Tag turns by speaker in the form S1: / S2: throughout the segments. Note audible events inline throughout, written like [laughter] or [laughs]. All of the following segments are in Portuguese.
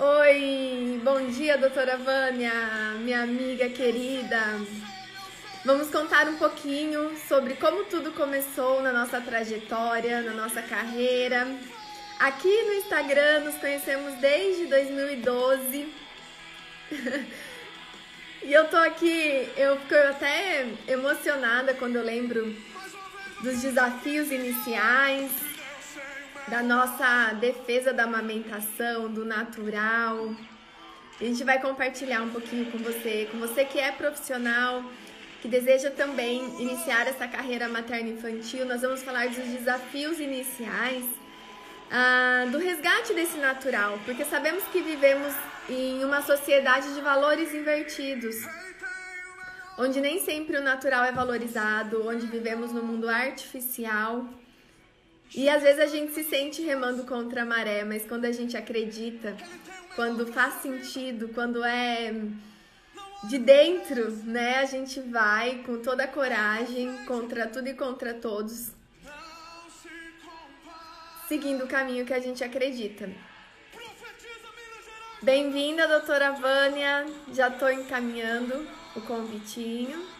S1: Oi, bom dia, doutora Vânia, minha amiga querida. Vamos contar um pouquinho sobre como tudo começou na nossa trajetória, na nossa carreira. Aqui no Instagram nos conhecemos desde 2012. [laughs] e eu tô aqui, eu fico até emocionada quando eu lembro dos desafios iniciais, da nossa defesa da amamentação, do natural. A gente vai compartilhar um pouquinho com você, com você que é profissional, que deseja também iniciar essa carreira materno-infantil. Nós vamos falar dos desafios iniciais, ah, do resgate desse natural, porque sabemos que vivemos em uma sociedade de valores invertidos, onde nem sempre o natural é valorizado, onde vivemos no mundo artificial. E às vezes a gente se sente remando contra a maré, mas quando a gente acredita, quando faz sentido, quando é de dentro, né, a gente vai com toda a coragem contra tudo e contra todos, seguindo o caminho que a gente acredita. Bem-vinda, doutora Vânia. Já estou encaminhando o convitinho.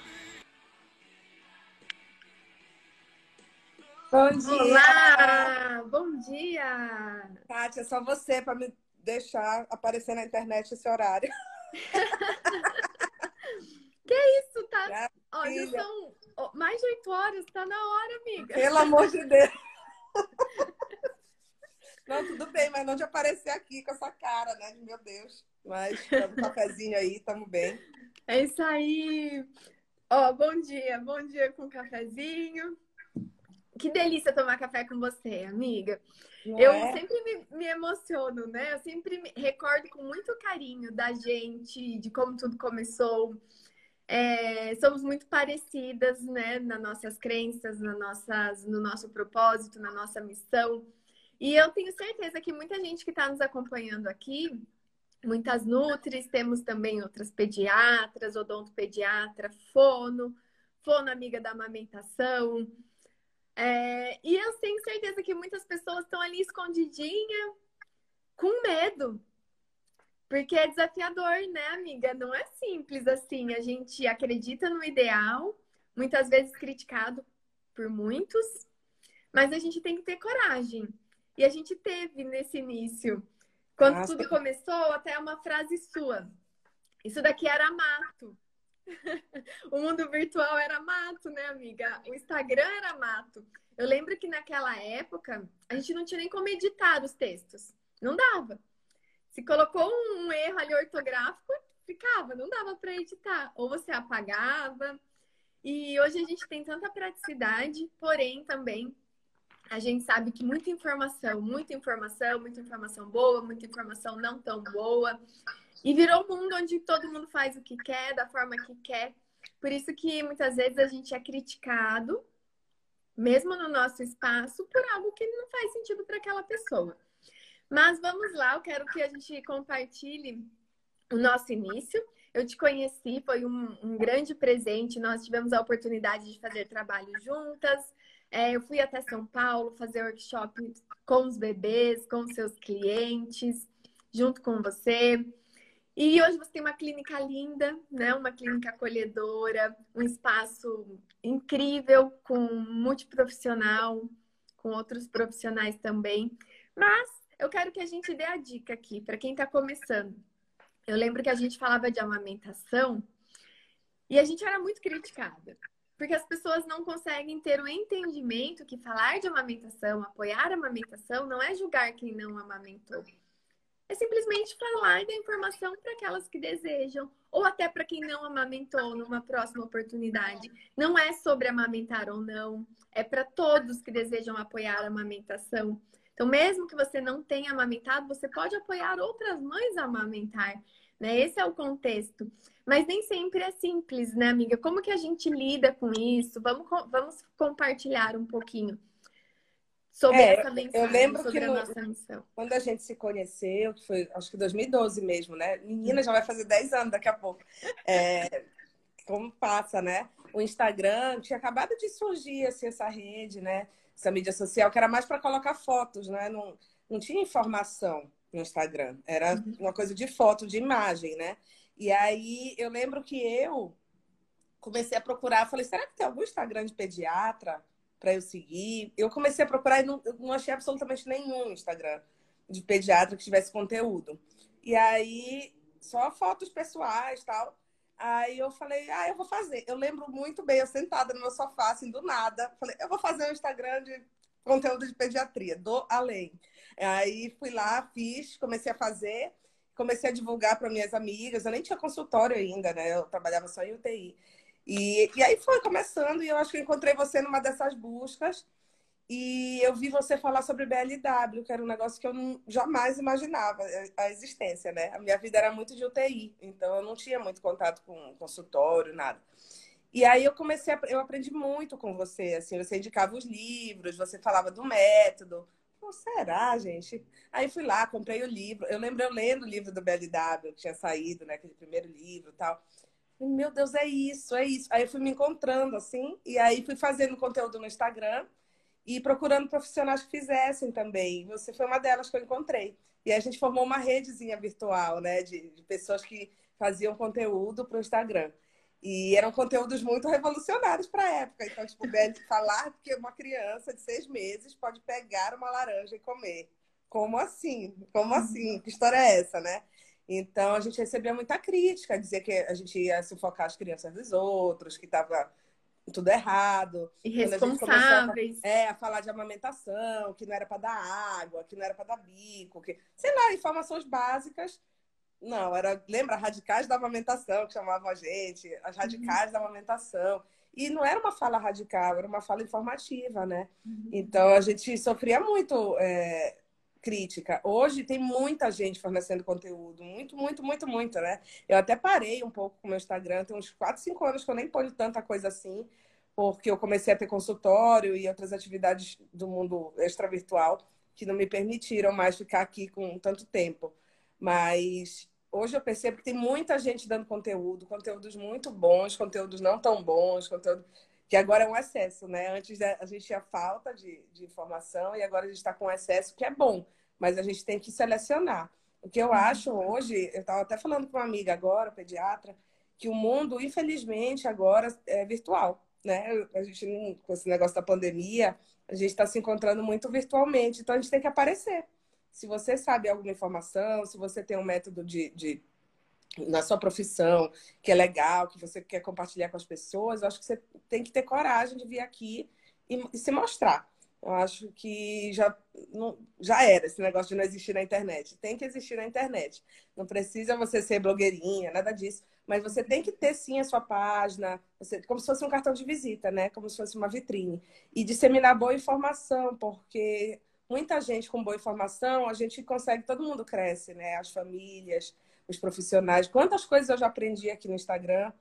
S2: Bom dia!
S1: Olá! Bom dia!
S2: Kátia, só você para me deixar aparecer na internet esse horário. [laughs]
S1: que isso, tá? Já são mais de oito horas, tá na hora, amiga.
S2: Pelo amor de Deus! [laughs] Não, tudo bem, mas não de aparecer aqui com essa cara, né? Meu Deus. Mas um cafezinho aí, tamo bem.
S1: É isso aí. Ó, bom dia, bom dia com cafezinho. Que delícia tomar café com você, amiga. Não eu é? sempre me, me, emociono, né? Eu sempre me recordo com muito carinho da gente, de como tudo começou. É, somos muito parecidas, né? Nas nossas crenças, nas nossas, no nosso propósito, na nossa missão. E eu tenho certeza que muita gente que está nos acompanhando aqui, muitas nutris, temos também outras pediatras, odontopediatra, fono, fono amiga da amamentação, é, e eu tenho certeza que muitas pessoas estão ali escondidinha, com medo. Porque é desafiador, né, amiga? Não é simples assim. A gente acredita no ideal, muitas vezes criticado por muitos, mas a gente tem que ter coragem. E a gente teve nesse início. Quando Nossa. tudo começou, até uma frase sua. Isso daqui era mato. [laughs] o mundo virtual era mato, né, amiga? O Instagram era mato. Eu lembro que naquela época a gente não tinha nem como editar os textos. Não dava. Se colocou um erro ali ortográfico, ficava, não dava para editar. Ou você apagava. E hoje a gente tem tanta praticidade, porém também a gente sabe que muita informação, muita informação, muita informação boa, muita informação não tão boa. E virou um mundo onde todo mundo faz o que quer, da forma que quer. Por isso que muitas vezes a gente é criticado, mesmo no nosso espaço, por algo que não faz sentido para aquela pessoa. Mas vamos lá, eu quero que a gente compartilhe o nosso início. Eu te conheci, foi um, um grande presente. Nós tivemos a oportunidade de fazer trabalho juntas. É, eu fui até São Paulo fazer workshop com os bebês, com seus clientes, junto com você. E hoje você tem uma clínica linda, né? Uma clínica acolhedora, um espaço incrível com multiprofissional, com outros profissionais também. Mas eu quero que a gente dê a dica aqui para quem está começando. Eu lembro que a gente falava de amamentação e a gente era muito criticada. Porque as pessoas não conseguem ter o entendimento que falar de amamentação, apoiar a amamentação, não é julgar quem não amamentou é simplesmente falar da informação para aquelas que desejam, ou até para quem não amamentou numa próxima oportunidade. Não é sobre amamentar ou não, é para todos que desejam apoiar a amamentação. Então, mesmo que você não tenha amamentado, você pode apoiar outras mães a amamentar. Né? Esse é o contexto. Mas nem sempre é simples, né, amiga? Como que a gente lida com isso? Vamos, vamos compartilhar um pouquinho sobre é, essa mensagem, eu lembro que no, a nossa missão.
S2: Quando a gente se conheceu, que foi acho que 2012 mesmo, né? Menina já vai fazer 10 anos daqui a pouco. É, como passa, né? O Instagram tinha acabado de surgir assim, essa rede, né? Essa mídia social que era mais para colocar fotos, né? Não, não tinha informação. no Instagram. Era uhum. uma coisa de foto, de imagem, né? E aí eu lembro que eu comecei a procurar, falei, será que tem algum Instagram de pediatra para eu seguir? Eu comecei a procurar e não, não achei absolutamente nenhum Instagram de pediatra que tivesse conteúdo. E aí, só fotos pessoais tal. Aí eu falei, ah, eu vou fazer. Eu lembro muito bem, eu sentada no meu sofá, assim, do nada. Falei, eu vou fazer um Instagram de conteúdo de pediatria, do além. Aí fui lá, fiz, comecei a fazer, comecei a divulgar para minhas amigas. Eu nem tinha consultório ainda, né? Eu trabalhava só em UTI. E, e aí foi começando, e eu acho que encontrei você numa dessas buscas. E eu vi você falar sobre BLW, que era um negócio que eu não, jamais imaginava a existência, né? A minha vida era muito de UTI, então eu não tinha muito contato com consultório, nada. E aí eu comecei, a, eu aprendi muito com você, assim, você indicava os livros, você falava do método. Pô, será, gente? Aí fui lá, comprei o livro. Eu lembro eu lendo o livro do BLW, que tinha saído, né? Aquele primeiro livro e tal. Meu Deus, é isso, é isso. Aí eu fui me encontrando, assim, e aí fui fazendo conteúdo no Instagram e procurando profissionais que fizessem também. Você foi uma delas que eu encontrei. E a gente formou uma redezinha virtual, né, de, de pessoas que faziam conteúdo para o Instagram. E eram conteúdos muito revolucionários para a época. Então, tipo, falar que uma criança de seis meses pode pegar uma laranja e comer. Como assim? Como assim? Uhum. Que história é essa, né? Então, a gente recebia muita crítica, dizer que a gente ia sufocar as crianças dos outros, que estava tudo errado.
S1: Irresponsáveis.
S2: A, é, a falar de amamentação, que não era para dar água, que não era para dar bico, que, sei lá, informações básicas. Não, era, lembra, radicais da amamentação, que chamavam a gente, as uhum. radicais uhum. da amamentação. E não era uma fala radical, era uma fala informativa, né? Uhum. Então a gente sofria muito é, crítica. Hoje tem muita gente fornecendo conteúdo, muito, muito, muito, muito, né? Eu até parei um pouco com o meu Instagram, tem uns 4, 5 anos que eu nem ponho tanta coisa assim, porque eu comecei a ter consultório e outras atividades do mundo extra virtual que não me permitiram mais ficar aqui com tanto tempo. Mas hoje eu percebo que tem muita gente dando conteúdo, conteúdos muito bons, conteúdos não tão bons, conteúdo que agora é um excesso, né? Antes a gente tinha falta de, de informação e agora a gente está com excesso, que é bom, mas a gente tem que selecionar. O que eu acho hoje, eu estava até falando com uma amiga agora, pediatra, que o mundo, infelizmente, agora é virtual, né? A gente, com esse negócio da pandemia, a gente está se encontrando muito virtualmente, então a gente tem que aparecer. Se você sabe alguma informação, se você tem um método de, de na sua profissão, que é legal, que você quer compartilhar com as pessoas, eu acho que você tem que ter coragem de vir aqui e, e se mostrar. Eu acho que já, não, já era esse negócio de não existir na internet. Tem que existir na internet. Não precisa você ser blogueirinha, nada disso. Mas você tem que ter sim a sua página, você, como se fosse um cartão de visita, né? Como se fosse uma vitrine. E disseminar boa informação, porque muita gente com boa informação, a gente consegue, todo mundo cresce, né? As famílias, os profissionais. Quantas coisas eu já aprendi aqui no Instagram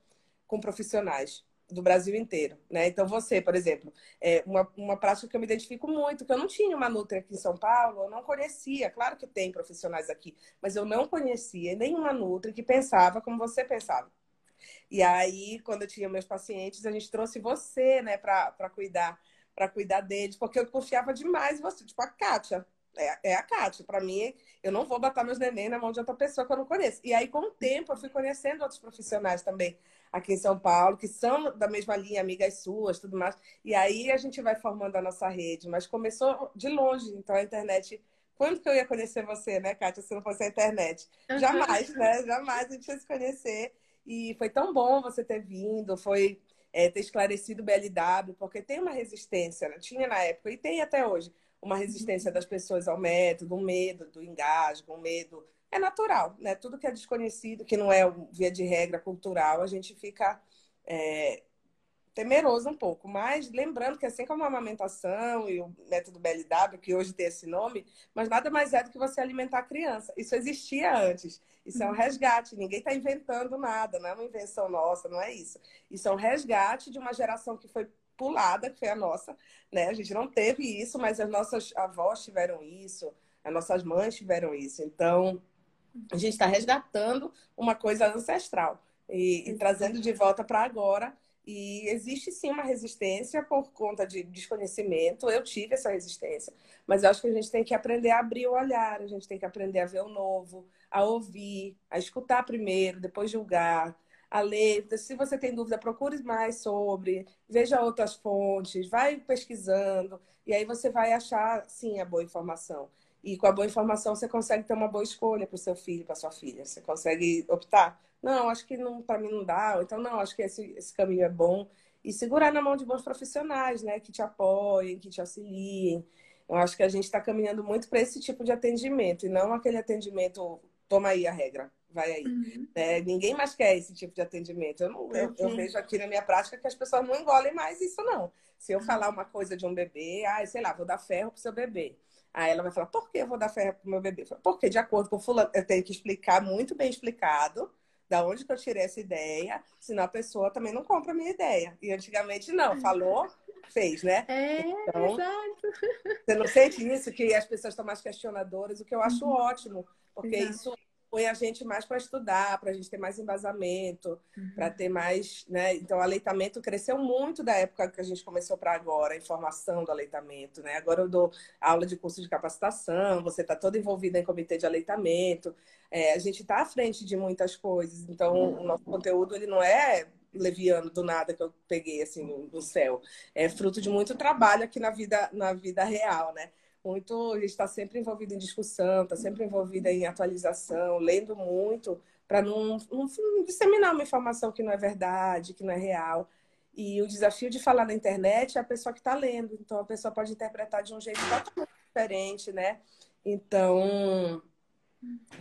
S2: com profissionais do Brasil inteiro, né? Então você, por exemplo, é uma, uma prática que eu me identifico muito, que eu não tinha uma Nutri aqui em São Paulo, eu não conhecia, claro que tem profissionais aqui, mas eu não conhecia nenhuma Nutri que pensava como você pensava. E aí, quando eu tinha meus pacientes, a gente trouxe você, né, para cuidar, para cuidar deles, porque eu confiava demais em você, tipo a Kátia, é, é a Kátia. Para mim, eu não vou botar meus neném na mão de outra pessoa que eu não conheço. E aí, com o tempo, eu fui conhecendo outros profissionais também aqui em São Paulo, que são da mesma linha, amigas suas, tudo mais. E aí a gente vai formando a nossa rede. Mas começou de longe, então a internet. Quando que eu ia conhecer você, né, Kátia, se não fosse a internet? Jamais, né? Jamais a gente ia se conhecer. E foi tão bom você ter vindo, foi é, ter esclarecido o BLW, porque tem uma resistência, né? tinha na época e tem até hoje uma resistência das pessoas ao método, um medo do engasgo, um medo. É natural, né? Tudo que é desconhecido, que não é via de regra cultural, a gente fica é, temeroso um pouco. Mas lembrando que assim como a amamentação e o método BLW, que hoje tem esse nome, mas nada mais é do que você alimentar a criança. Isso existia antes. Isso é um uhum. resgate. Ninguém está inventando nada, não é uma invenção nossa, não é isso. Isso é um resgate de uma geração que foi pulada, que foi a nossa, né? A gente não teve isso, mas as nossas avós tiveram isso, as nossas mães tiveram isso. Então, a gente está resgatando uma coisa ancestral e, e trazendo de volta para agora. E existe sim uma resistência por conta de desconhecimento. Eu tive essa resistência, mas eu acho que a gente tem que aprender a abrir o olhar, a gente tem que aprender a ver o novo, a ouvir, a escutar primeiro, depois julgar, a ler. Se você tem dúvida, procure mais sobre, veja outras fontes, vai pesquisando, e aí você vai achar sim a boa informação. E com a boa informação você consegue ter uma boa escolha para o seu filho, para sua filha. Você consegue optar não, acho que não, para mim não dá. Ou então, não, acho que esse, esse caminho é bom. E segurar na mão de bons profissionais, né? Que te apoiem, que te auxiliem. Eu acho que a gente está caminhando muito para esse tipo de atendimento e não aquele atendimento, toma aí a regra, vai aí. Uhum. É, ninguém mais quer esse tipo de atendimento. Eu, não, eu, eu, vejo aqui na minha prática que as pessoas não engolem mais isso, não. Se eu falar uma coisa de um bebê, ah, sei lá, vou dar ferro pro seu bebê. Aí ela vai falar, por que eu vou dar ferro pro meu bebê? Porque, de acordo com fulano, eu tenho que explicar muito bem explicado da onde que eu tirei essa ideia, senão a pessoa também não compra a minha ideia. E antigamente não, falou, fez, né?
S1: É, então, exato.
S2: Você não sente isso, que as pessoas estão mais questionadoras, o que eu acho uhum. ótimo, porque exato. isso põe a gente mais para estudar, para a gente ter mais embasamento, uhum. para ter mais, né? Então, o aleitamento cresceu muito da época que a gente começou para agora, a informação do aleitamento, né? Agora eu dou aula de curso de capacitação, você está toda envolvida em comitê de aleitamento, é, a gente está à frente de muitas coisas, então uhum. o nosso conteúdo ele não é leviano do nada que eu peguei assim do céu, é fruto de muito trabalho aqui na vida na vida real, né? Muito, a gente está sempre envolvido em discussão, está sempre envolvida em atualização, lendo muito, para não, não, não, disseminar uma informação que não é verdade, que não é real. E o desafio de falar na internet é a pessoa que está lendo. Então, a pessoa pode interpretar de um jeito totalmente diferente, né? Então,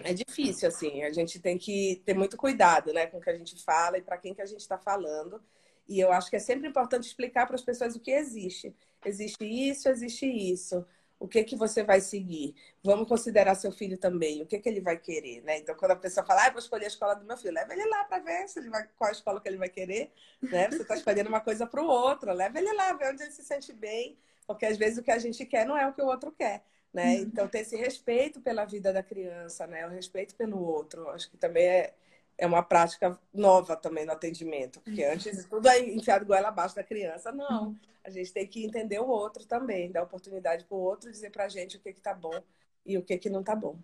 S2: é difícil, assim. A gente tem que ter muito cuidado, né? Com o que a gente fala e para quem que a gente está falando. E eu acho que é sempre importante explicar para as pessoas o que existe. Existe isso, existe isso o que que você vai seguir? Vamos considerar seu filho também, o que que ele vai querer, né? Então, quando a pessoa fala, ah, vou escolher a escola do meu filho, leva ele lá para ver se ele vai, qual a escola que ele vai querer, né? Você está escolhendo uma coisa para o outro, leva ele lá, vê onde ele se sente bem, porque às vezes o que a gente quer não é o que o outro quer, né? Uhum. Então, ter esse respeito pela vida da criança, né? O respeito pelo outro, acho que também é, é uma prática nova também no atendimento, porque antes tudo é enfiado goela abaixo da criança, não. A gente tem que entender o outro também, dar oportunidade para o outro dizer para a gente o que está bom e o que, que não está bom.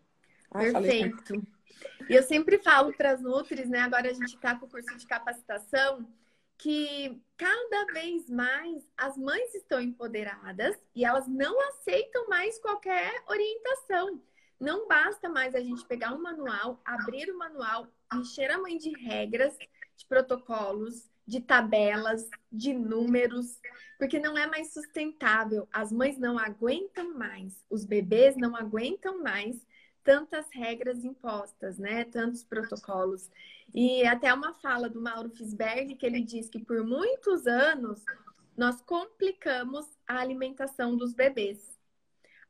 S1: Ai, Perfeito. E eu sempre falo para as Nutris, né? Agora a gente está com o curso de capacitação, que cada vez mais as mães estão empoderadas e elas não aceitam mais qualquer orientação. Não basta mais a gente pegar um manual, abrir o manual, encher a mãe de regras, de protocolos, de tabelas, de números, porque não é mais sustentável. As mães não aguentam mais, os bebês não aguentam mais tantas regras impostas, né? Tantos protocolos. E até uma fala do Mauro Fisberg que ele diz que por muitos anos nós complicamos a alimentação dos bebês.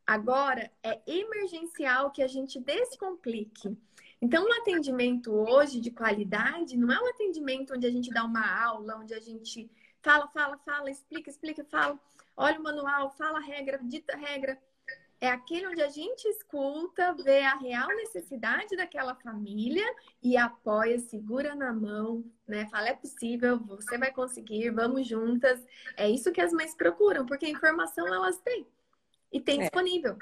S1: Agora é emergencial que a gente descomplique. Então, um atendimento hoje de qualidade não é um atendimento onde a gente dá uma aula, onde a gente fala, fala, fala, explica, explica, fala, olha o manual, fala a regra, dita a regra. É aquele onde a gente escuta, vê a real necessidade daquela família e apoia, segura na mão, né? Fala, é possível, você vai conseguir, vamos juntas. É isso que as mães procuram, porque a informação elas têm e tem é. disponível.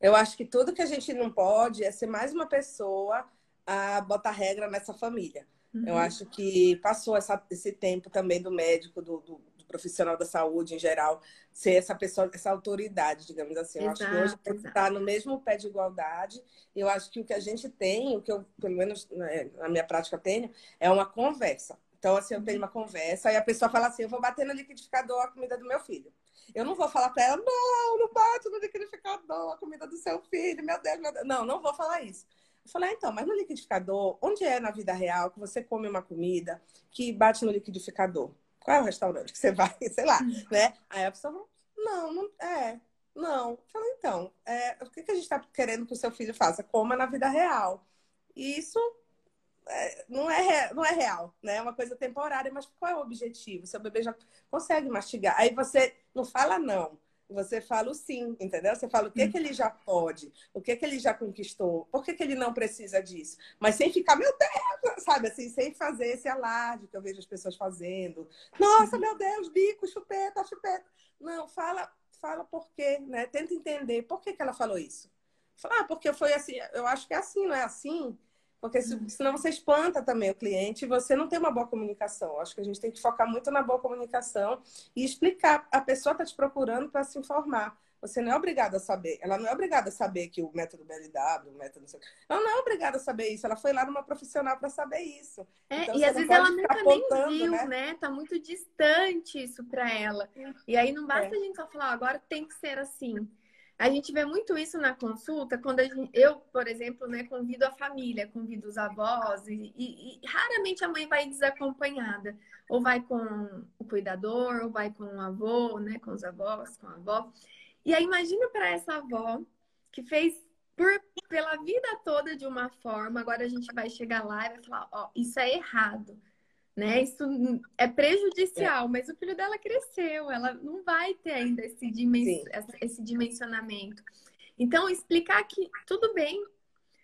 S2: Eu acho que tudo que a gente não pode é ser mais uma pessoa a botar regra nessa família. Uhum. Eu acho que passou essa, esse tempo também do médico, do, do, do, profissional da saúde em geral, ser essa pessoa, essa autoridade, digamos assim. Eu exato, acho que hoje está no mesmo pé de igualdade. Eu acho que o que a gente tem, o que eu, pelo menos né, na minha prática, tenho, é uma conversa. Então, assim, eu tenho uma conversa e a pessoa fala assim: eu vou bater no liquidificador a comida do meu filho. Eu não vou falar para ela: não, não bate no liquidificador a comida do seu filho, meu Deus, meu Deus. Não, não vou falar isso. Eu falei, ah, então, mas no liquidificador, onde é na vida real que você come uma comida que bate no liquidificador? Qual é o restaurante que você [laughs] vai? Sei lá, né? Aí a pessoa falou, não, não é. Não. Eu falei, então, é, o que, que a gente está querendo que o seu filho faça? Coma na vida real. E isso não, é, não é real, né? É uma coisa temporária, mas qual é o objetivo? Seu bebê já consegue mastigar. Aí você não fala não. você fala o sim, entendeu? Você fala o que, que ele já pode, o que, que ele já conquistou, por que, que ele não precisa disso. Mas sem ficar, meu Deus, [laughs] sabe assim, sem fazer esse alarde que eu vejo as pessoas fazendo. Nossa, meu Deus, bico, chupeta, chupeta. Não, fala, fala por quê, né? Tenta entender por que, que ela falou isso. Fala, ah, porque foi assim, eu acho que é assim, não é assim? Porque senão você espanta também o cliente e você não tem uma boa comunicação. Acho que a gente tem que focar muito na boa comunicação e explicar. A pessoa está te procurando para se informar. Você não é obrigada a saber. Ela não é obrigada a saber que o método BLW, o método. Ela não é obrigada a saber isso. Ela foi lá numa profissional para saber isso.
S1: É, então, e às vezes ela nunca nem viu, né? né? Tá muito distante isso para ela. E aí não basta é. a gente só falar, agora tem que ser assim. A gente vê muito isso na consulta, quando gente, eu, por exemplo, né, convido a família, convido os avós, e, e, e, raramente a mãe vai desacompanhada. Ou vai com o cuidador, ou vai com o avô, né, com os avós, com a avó. E aí imagina para essa avó que fez por, pela vida toda de uma forma, agora a gente vai chegar lá e vai falar, ó, isso é errado né? Isso é prejudicial, é. mas o filho dela cresceu, ela não vai ter ainda esse, dimen esse dimensionamento. Então, explicar que tudo bem,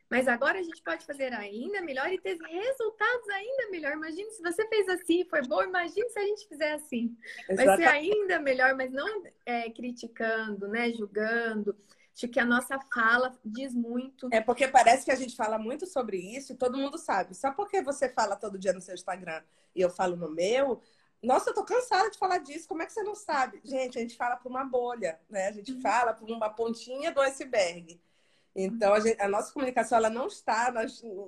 S1: mas agora a gente pode fazer ainda melhor e ter resultados ainda melhor. Imagina se você fez assim, foi bom, imagine se a gente fizer assim. Exatamente. Vai ser ainda melhor, mas não é, criticando, né? Julgando. Acho que a nossa fala diz muito.
S2: É porque parece que a gente fala muito sobre isso e todo mundo sabe. Só porque você fala todo dia no seu Instagram e eu falo no meu, nossa, eu tô cansada de falar disso. Como é que você não sabe? Gente, a gente fala por uma bolha, né? A gente uhum. fala por uma pontinha do iceberg. Então, a, gente, a, nossa comunicação ela não está na,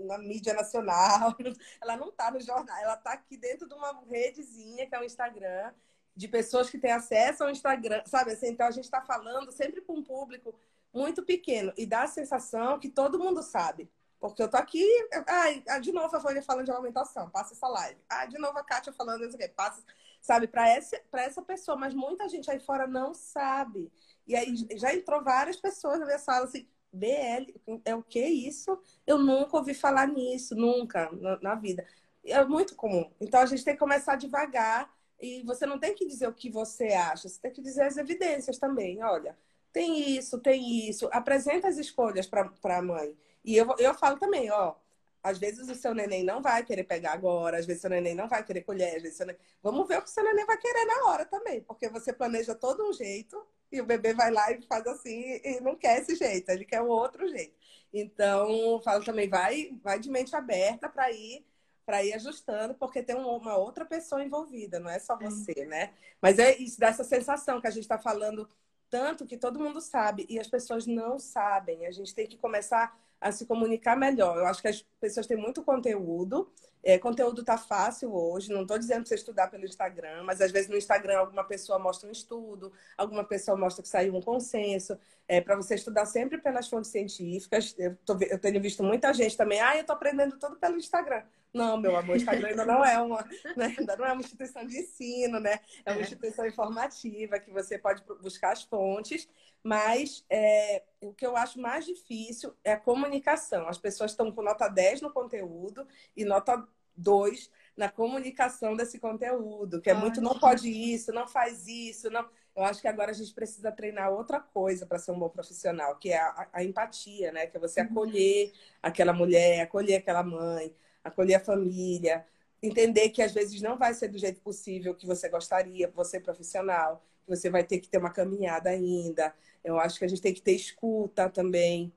S2: na, mídia nacional, [laughs] ela não está no jornal, ela está aqui dentro de uma redezinha que é o Instagram, de pessoas que têm acesso ao Instagram, sabe? Assim, então, a gente está falando sempre para um público muito pequeno e dá a sensação que todo mundo sabe. Porque eu tô aqui, ai, ah, de novo a Vânia falando de alimentação, passa essa live. Ah, de novo a Kátia falando isso aqui, passa, sabe, para essa, essa pessoa, mas muita gente aí fora não sabe. E aí já entrou várias pessoas na minha sala assim, BL, é o que isso? Eu nunca ouvi falar nisso, nunca, na, na vida. É muito comum. Então a gente tem que começar devagar e você não tem que dizer o que você acha, você tem que dizer as evidências também. Olha, tem isso, tem isso. Apresenta as escolhas para a mãe. E eu, eu falo também, ó, às vezes o seu neném não vai querer pegar agora, às vezes o seu neném não vai querer colher, às vezes neném... vamos ver o que o seu neném vai querer na hora também, porque você planeja todo um jeito e o bebê vai lá e faz assim e não quer esse jeito, ele quer o outro jeito. Então, falo também, vai, vai de mente aberta para ir para ir ajustando, porque tem uma outra pessoa envolvida, não é só você, né? Mas é isso, dessa sensação que a gente está falando tanto que todo mundo sabe e as pessoas não sabem. A gente tem que começar a se comunicar melhor. Eu acho que as pessoas têm muito conteúdo. É, conteúdo tá fácil hoje. Não estou dizendo para você estudar pelo Instagram, mas às vezes no Instagram alguma pessoa mostra um estudo, alguma pessoa mostra que saiu um consenso. É, para você estudar sempre pelas fontes científicas. Eu, tô, eu tenho visto muita gente também. Ah, eu estou aprendendo tudo pelo Instagram. Não, meu amor, o Instagram ainda não é uma, né? ainda não é uma instituição de ensino, né? É uma é. instituição informativa que você pode buscar as fontes mas é, o que eu acho mais difícil é a comunicação. As pessoas estão com nota 10 no conteúdo e nota 2 na comunicação desse conteúdo, que é muito não pode isso, não faz isso, não. Eu acho que agora a gente precisa treinar outra coisa para ser um bom profissional, que é a, a, empatia, né? Que é você uhum. acolher aquela mulher, acolher aquela mãe, acolher a família, entender que às vezes não vai ser do jeito possível que você gostaria, você profissional, que você vai ter que ter uma caminhada ainda. Eu acho que a gente tem que ter escuta também.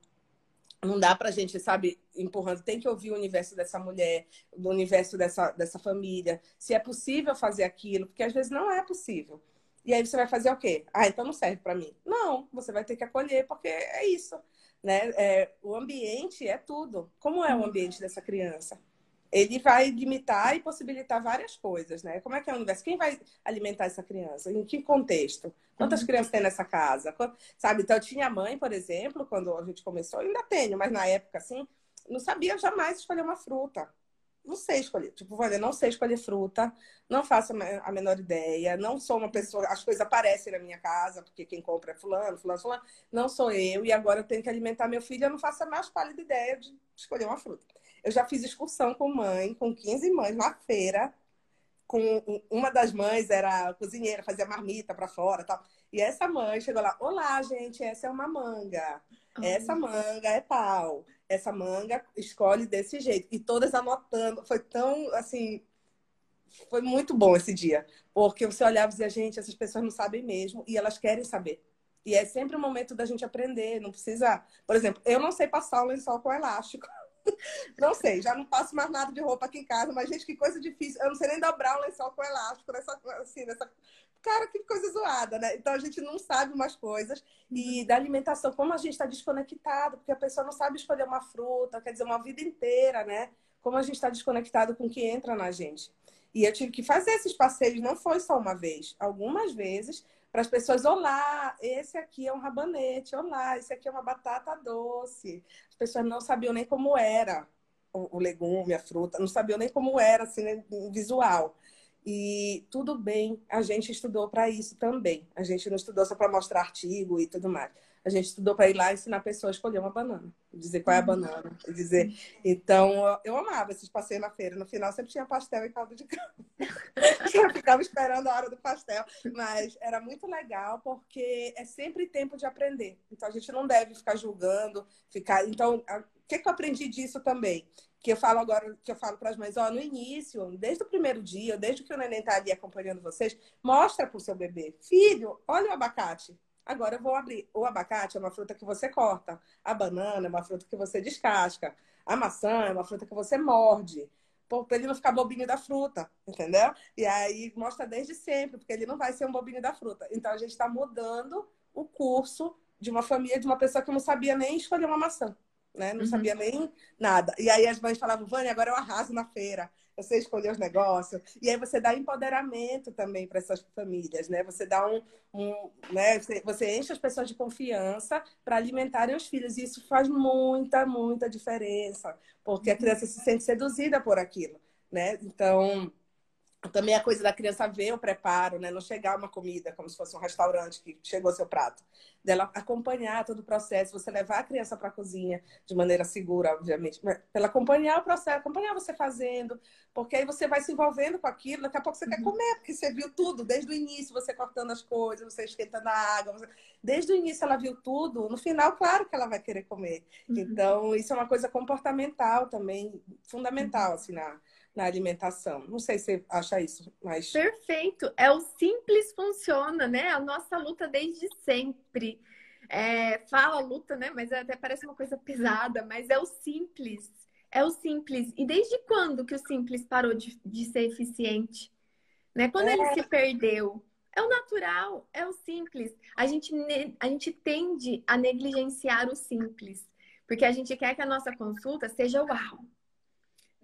S2: Não dá pra gente, sabe, empurrando. Tem que ouvir o universo dessa mulher, do universo dessa, dessa família. Se é possível fazer aquilo, porque às vezes não é possível. E aí você vai fazer o quê? Ah, então não serve para mim. Não, você vai ter que acolher, porque é isso. Né? É, o ambiente é tudo. Como é o ambiente dessa criança? Ele vai limitar e possibilitar várias coisas, né? Como é que é o universo? Quem vai alimentar essa criança? Em que contexto? Quantas uhum. crianças tem nessa casa? Sabe? Então, eu tinha mãe, por exemplo, quando a gente começou, eu ainda tenho, mas na época, assim, não sabia jamais escolher uma fruta. Não sei escolher. Tipo, olha, não sei escolher fruta, não faço a menor ideia, não sou uma pessoa. As coisas aparecem na minha casa, porque quem compra é fulano, fulano, fulano. Não sou eu, e agora eu tenho que alimentar meu filho, eu não faço a mais pálida ideia de escolher uma fruta. Eu já fiz excursão com mãe, com 15 mães na feira. com uma das mães era cozinheira, fazia marmita para fora, tal. E essa mãe chegou lá: "Olá, gente, essa é uma manga. Essa manga é tal. Essa manga escolhe desse jeito". E todas anotando. Foi tão assim, foi muito bom esse dia, porque você olhava e dizia, gente, essas pessoas não sabem mesmo e elas querem saber. E é sempre o momento da gente aprender, não precisa. Por exemplo, eu não sei passar o lençol com elástico. Não sei, já não passo mais nada de roupa aqui em casa, mas, gente, que coisa difícil. Eu não sei nem dobrar o lençol com elástico nessa, assim, nessa. Cara, que coisa zoada, né? Então a gente não sabe umas coisas. E uhum. da alimentação, como a gente está desconectado, porque a pessoa não sabe escolher uma fruta, quer dizer, uma vida inteira, né? Como a gente está desconectado com o que entra na gente. E eu tive que fazer esses passeios, não foi só uma vez, algumas vezes, para as pessoas, olá, esse aqui é um rabanete, olá, esse aqui é uma batata doce. As pessoas não sabiam nem como era o, legume, a fruta, não sabiam nem como era, assim, né, visual. E tudo bem, a gente estudou para isso também. A gente não estudou só para mostrar artigo e tudo mais a gente estudou para ir lá ensinar a pessoa a escolher uma banana, dizer qual é a uhum. banana, dizer. Então, eu amava esses passeios na feira. No final sempre tinha pastel e caldo de cana. [laughs] eu ficava esperando a hora do pastel, mas era muito legal porque é sempre tempo de aprender. Então a gente não deve ficar julgando, ficar. Então, o que, que eu aprendi disso também? que eu falo agora, que eu falo para as mães, ó, no início, desde o primeiro dia, desde que o neném está ali acompanhando vocês, mostra para o seu bebê, filho, olha o abacate, Agora eu vou abrir. O abacate é uma fruta que você corta. A banana é uma fruta que você descasca. A maçã é uma fruta que você morde. Para ele não ficar bobinho da fruta, entendeu? E aí mostra desde sempre, porque ele não vai ser um bobinho da fruta. Então a gente está mudando o curso de uma família, de uma pessoa que não sabia nem escolher uma maçã, né? Não uhum. sabia nem nada. E aí as mães falavam, Vânia, agora eu arraso na feira você escolher os negócios. E aí você dá empoderamento também para essas famílias, né? Você dá um, um né? Você, você enche as pessoas de confiança para alimentarem os filhos. E isso faz muita, muita diferença, porque a criança se sente seduzida por aquilo, né? Então, também a coisa da criança ver o preparo, né? Não chegar uma comida como se fosse um restaurante que chegou seu prato. Dela acompanhar todo o processo, você levar a criança para a cozinha de maneira segura, obviamente. Pela acompanhar o processo, acompanhar você fazendo, porque aí você vai se envolvendo com aquilo, daqui a pouco você uhum. quer comer, porque você viu tudo, desde o início, você cortando as coisas, você esquentando a água. Você... Desde o início ela viu tudo, no final, claro que ela vai querer comer. Uhum. Então, isso é uma coisa comportamental também, fundamental, uhum. assim, na na alimentação. Não sei se você acha isso, mas.
S1: Perfeito. É o simples funciona, né? A nossa luta desde sempre. É, fala luta, né? Mas até parece uma coisa pesada, mas é o simples. É o simples. E desde quando que o simples parou de, de ser eficiente? Né? Quando é... ele se perdeu? É o natural, é o simples. A gente, a gente tende a negligenciar o simples, porque a gente quer que a nossa consulta seja uau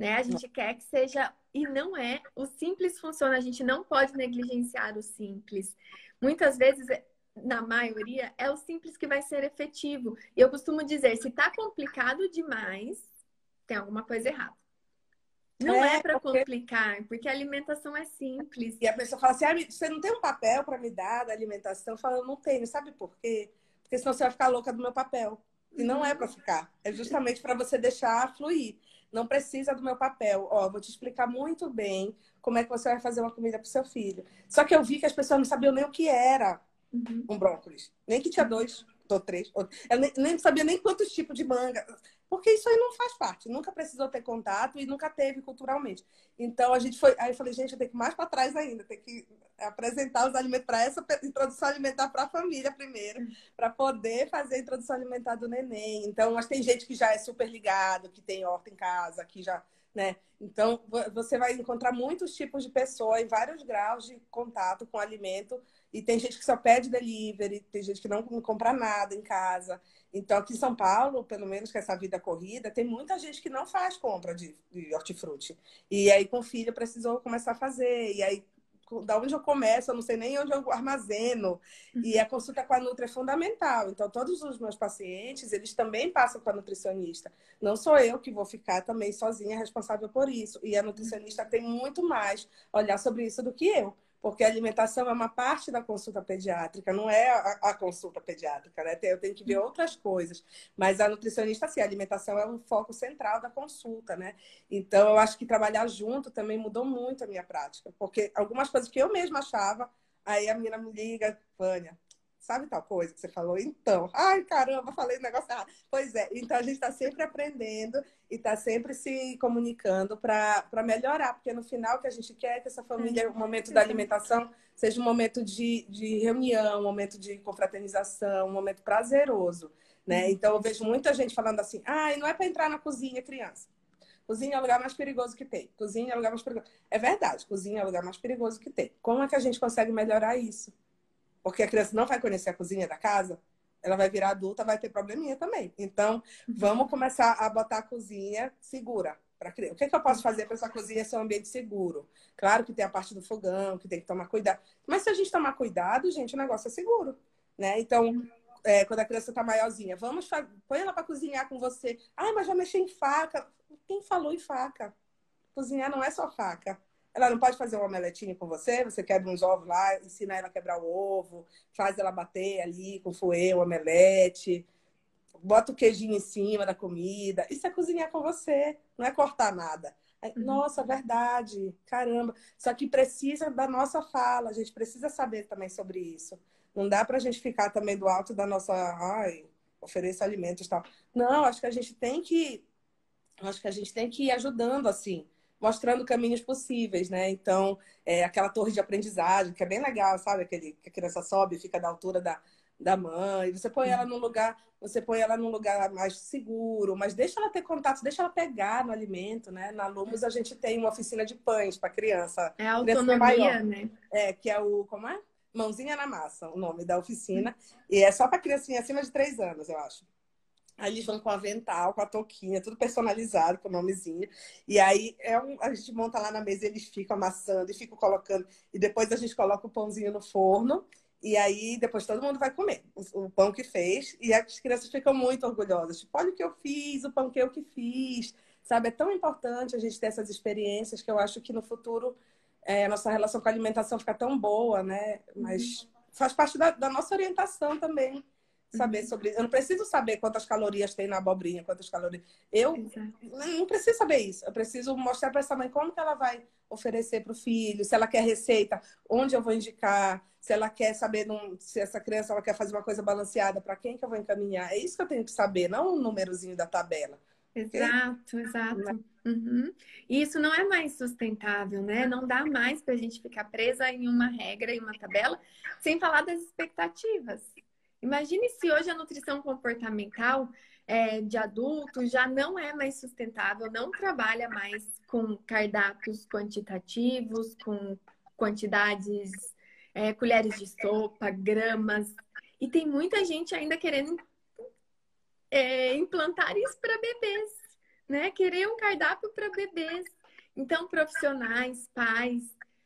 S1: né? A gente quer que seja e não é. O simples funciona, a gente não pode negligenciar o simples. Muitas vezes, na maioria, é o simples que vai ser efetivo. E eu costumo dizer, se tá complicado demais, tem alguma coisa errada. Não é, é para porque... complicar, porque a alimentação é simples.
S2: E a pessoa fala assim: ah, você não tem um papel para me dar da alimentação? Eu falo, não tenho. Sabe por quê? Porque senão você vai ficar louca do meu papel. E não é para ficar. É justamente para você deixar fluir não precisa do meu papel. Ó, vou te explicar muito bem como é que você vai fazer uma comida para o seu filho. Só que eu vi que as pessoas não sabiam nem o que era uhum. um brócolis. Nem que tinha dois ou três. Ou... Eu nem, nem sabia nem quantos tipos de manga. Porque isso aí não faz parte. Nunca precisou ter contato e nunca teve culturalmente. Então a gente foi. Aí eu falei, gente, eu tenho que ir mais para trás ainda. Tem que apresentar os alimentos para essa introdução alimentar para a família primeiro, para poder fazer a introdução alimentar do neném. Então, mas tem gente que já é super ligado, que tem horta em casa, que já, né? Então, você vai encontrar muitos tipos de pessoa em vários graus de contato com alimento. E tem gente que só pede delivery, tem gente que não compra nada em casa. Então, aqui em São Paulo, pelo menos com essa vida corrida, tem muita gente que não faz compra de, de hortifruti. E aí, com filho, precisou começar a fazer. E aí, da onde eu começo, eu não sei nem onde eu armazeno. E a consulta com a Nutri é fundamental. Então, todos os meus pacientes, eles também passam com a nutricionista. Não sou eu que vou ficar também sozinha responsável por isso. E a nutricionista tem muito mais olhar sobre isso do que eu. Porque a alimentação é uma parte da consulta pediátrica, não é a, a consulta pediátrica, né? Eu tenho que ver outras coisas. Mas a nutricionista, sim, a alimentação é o foco central da consulta, né? Então, eu acho que trabalhar junto também mudou muito a minha prática, porque algumas coisas que eu mesma achava, aí a menina me liga, Vânia, sabe tal coisa que você falou? Então, ai caramba, falei um negócio errado. Pois é, então a gente está sempre aprendendo e está sempre se comunicando para melhorar, porque no final o que a gente quer é que essa família, o momento da alimentação, seja um momento de, de reunião, um momento de confraternização, um momento prazeroso. Né? Uhum. Então eu vejo muita gente falando assim, ai, não é para entrar na cozinha, criança. Cozinha é o lugar mais perigoso que tem. Cozinha é o lugar mais perigoso. É verdade, cozinha é o lugar mais perigoso que tem. Como é que a gente consegue melhorar isso? Porque a criança não vai conhecer a cozinha da casa, ela vai virar adulta, vai ter probleminha também. Então, vamos começar a botar a cozinha segura para criança. O que, é que eu posso fazer para essa cozinha ser um ambiente seguro? Claro que tem a parte do fogão, que tem que tomar cuidado. Mas se a gente tomar cuidado, gente, o negócio é seguro. Né? Então, é, quando a criança está maiorzinha, vamos põe ela para cozinhar com você. Ah, mas já mexi em faca. Quem falou em faca? Cozinhar não é só faca. Ela não pode fazer um omeletinho com você, você quebra uns ovos lá, ensina ela a quebrar o ovo, faz ela bater ali com fouet, o omelete, bota o queijinho em cima da comida. Isso é cozinhar com você, não é cortar nada. Uhum. Nossa, verdade, caramba. Só que precisa da nossa fala, a gente precisa saber também sobre isso. Não dá pra gente ficar também do alto da nossa, ai, oferecer alimentos e tal. Não, acho que a gente tem que acho que a gente tem que ir ajudando assim mostrando caminhos possíveis, né? Então, é, aquela torre de aprendizagem, que é bem legal, sabe? Aquele que a criança sobe, fica da altura da, da mãe. Você põe ela num lugar, você põe ela num lugar mais seguro, mas deixa ela ter contato, deixa ela pegar no alimento, né? Na Lumos a gente tem uma oficina de pães para criança.
S1: É a autonomia, maior, né?
S2: É, que é o como é? Mãozinha na massa, o nome da oficina. E é só para criancinha acima de três anos, eu acho. Aí eles vão com o avental, com a touquinha, tudo personalizado, com o nomezinho. E aí é um, a gente monta lá na mesa eles ficam amassando e ficam colocando. E depois a gente coloca o pãozinho no forno. E aí depois todo mundo vai comer o, o pão que fez. E as crianças ficam muito orgulhosas. Tipo, olha o que eu fiz, o pão que eu que fiz. Sabe, é tão importante a gente ter essas experiências que eu acho que no futuro é, a nossa relação com a alimentação fica tão boa, né? Mas uhum. faz parte da, da nossa orientação também saber uhum. sobre. Eu não preciso saber quantas calorias tem na abobrinha, quantas calorias. Eu Exato. não preciso saber isso. Eu preciso mostrar para essa mãe como que ela vai oferecer para o filho, se ela quer receita, onde eu vou indicar, se ela quer saber num, se essa criança ela quer fazer uma coisa balanceada, para quem que eu vou encaminhar. É isso que eu tenho que saber, não um númerozinho da tabela.
S1: Exato, exato. Uhum. E isso não é mais sustentável, né? Não dá mais para a gente ficar presa em uma regra, em uma tabela, sem falar das expectativas. Imagine se hoje a nutrição comportamental é, de adultos já não é mais sustentável, não trabalha mais com cardápios quantitativos, com quantidades, é, colheres de sopa, gramas. E tem muita gente ainda querendo é, implantar isso para bebês, né? Querer um cardápio para bebês. Então, profissionais, pais,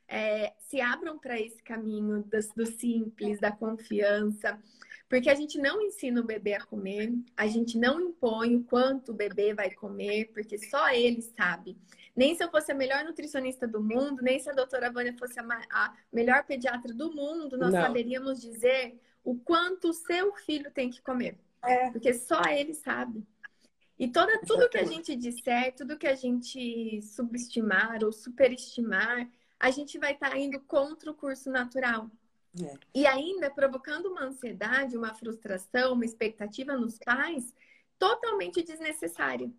S1: é, se abram para esse caminho do, do simples, da confiança. Porque a gente não ensina o bebê a comer, a gente não impõe o quanto o bebê vai comer, porque só ele sabe. Nem se eu fosse a melhor nutricionista do mundo, nem se a doutora Vânia fosse a, a melhor pediatra do mundo, nós não. saberíamos dizer o quanto o seu filho tem que comer. É. Porque só ele sabe. E toda, tudo que a gente disser, tudo que a gente subestimar ou superestimar, a gente vai estar tá indo contra o curso natural. É. E ainda provocando uma ansiedade, uma frustração, uma expectativa nos pais totalmente desnecessária.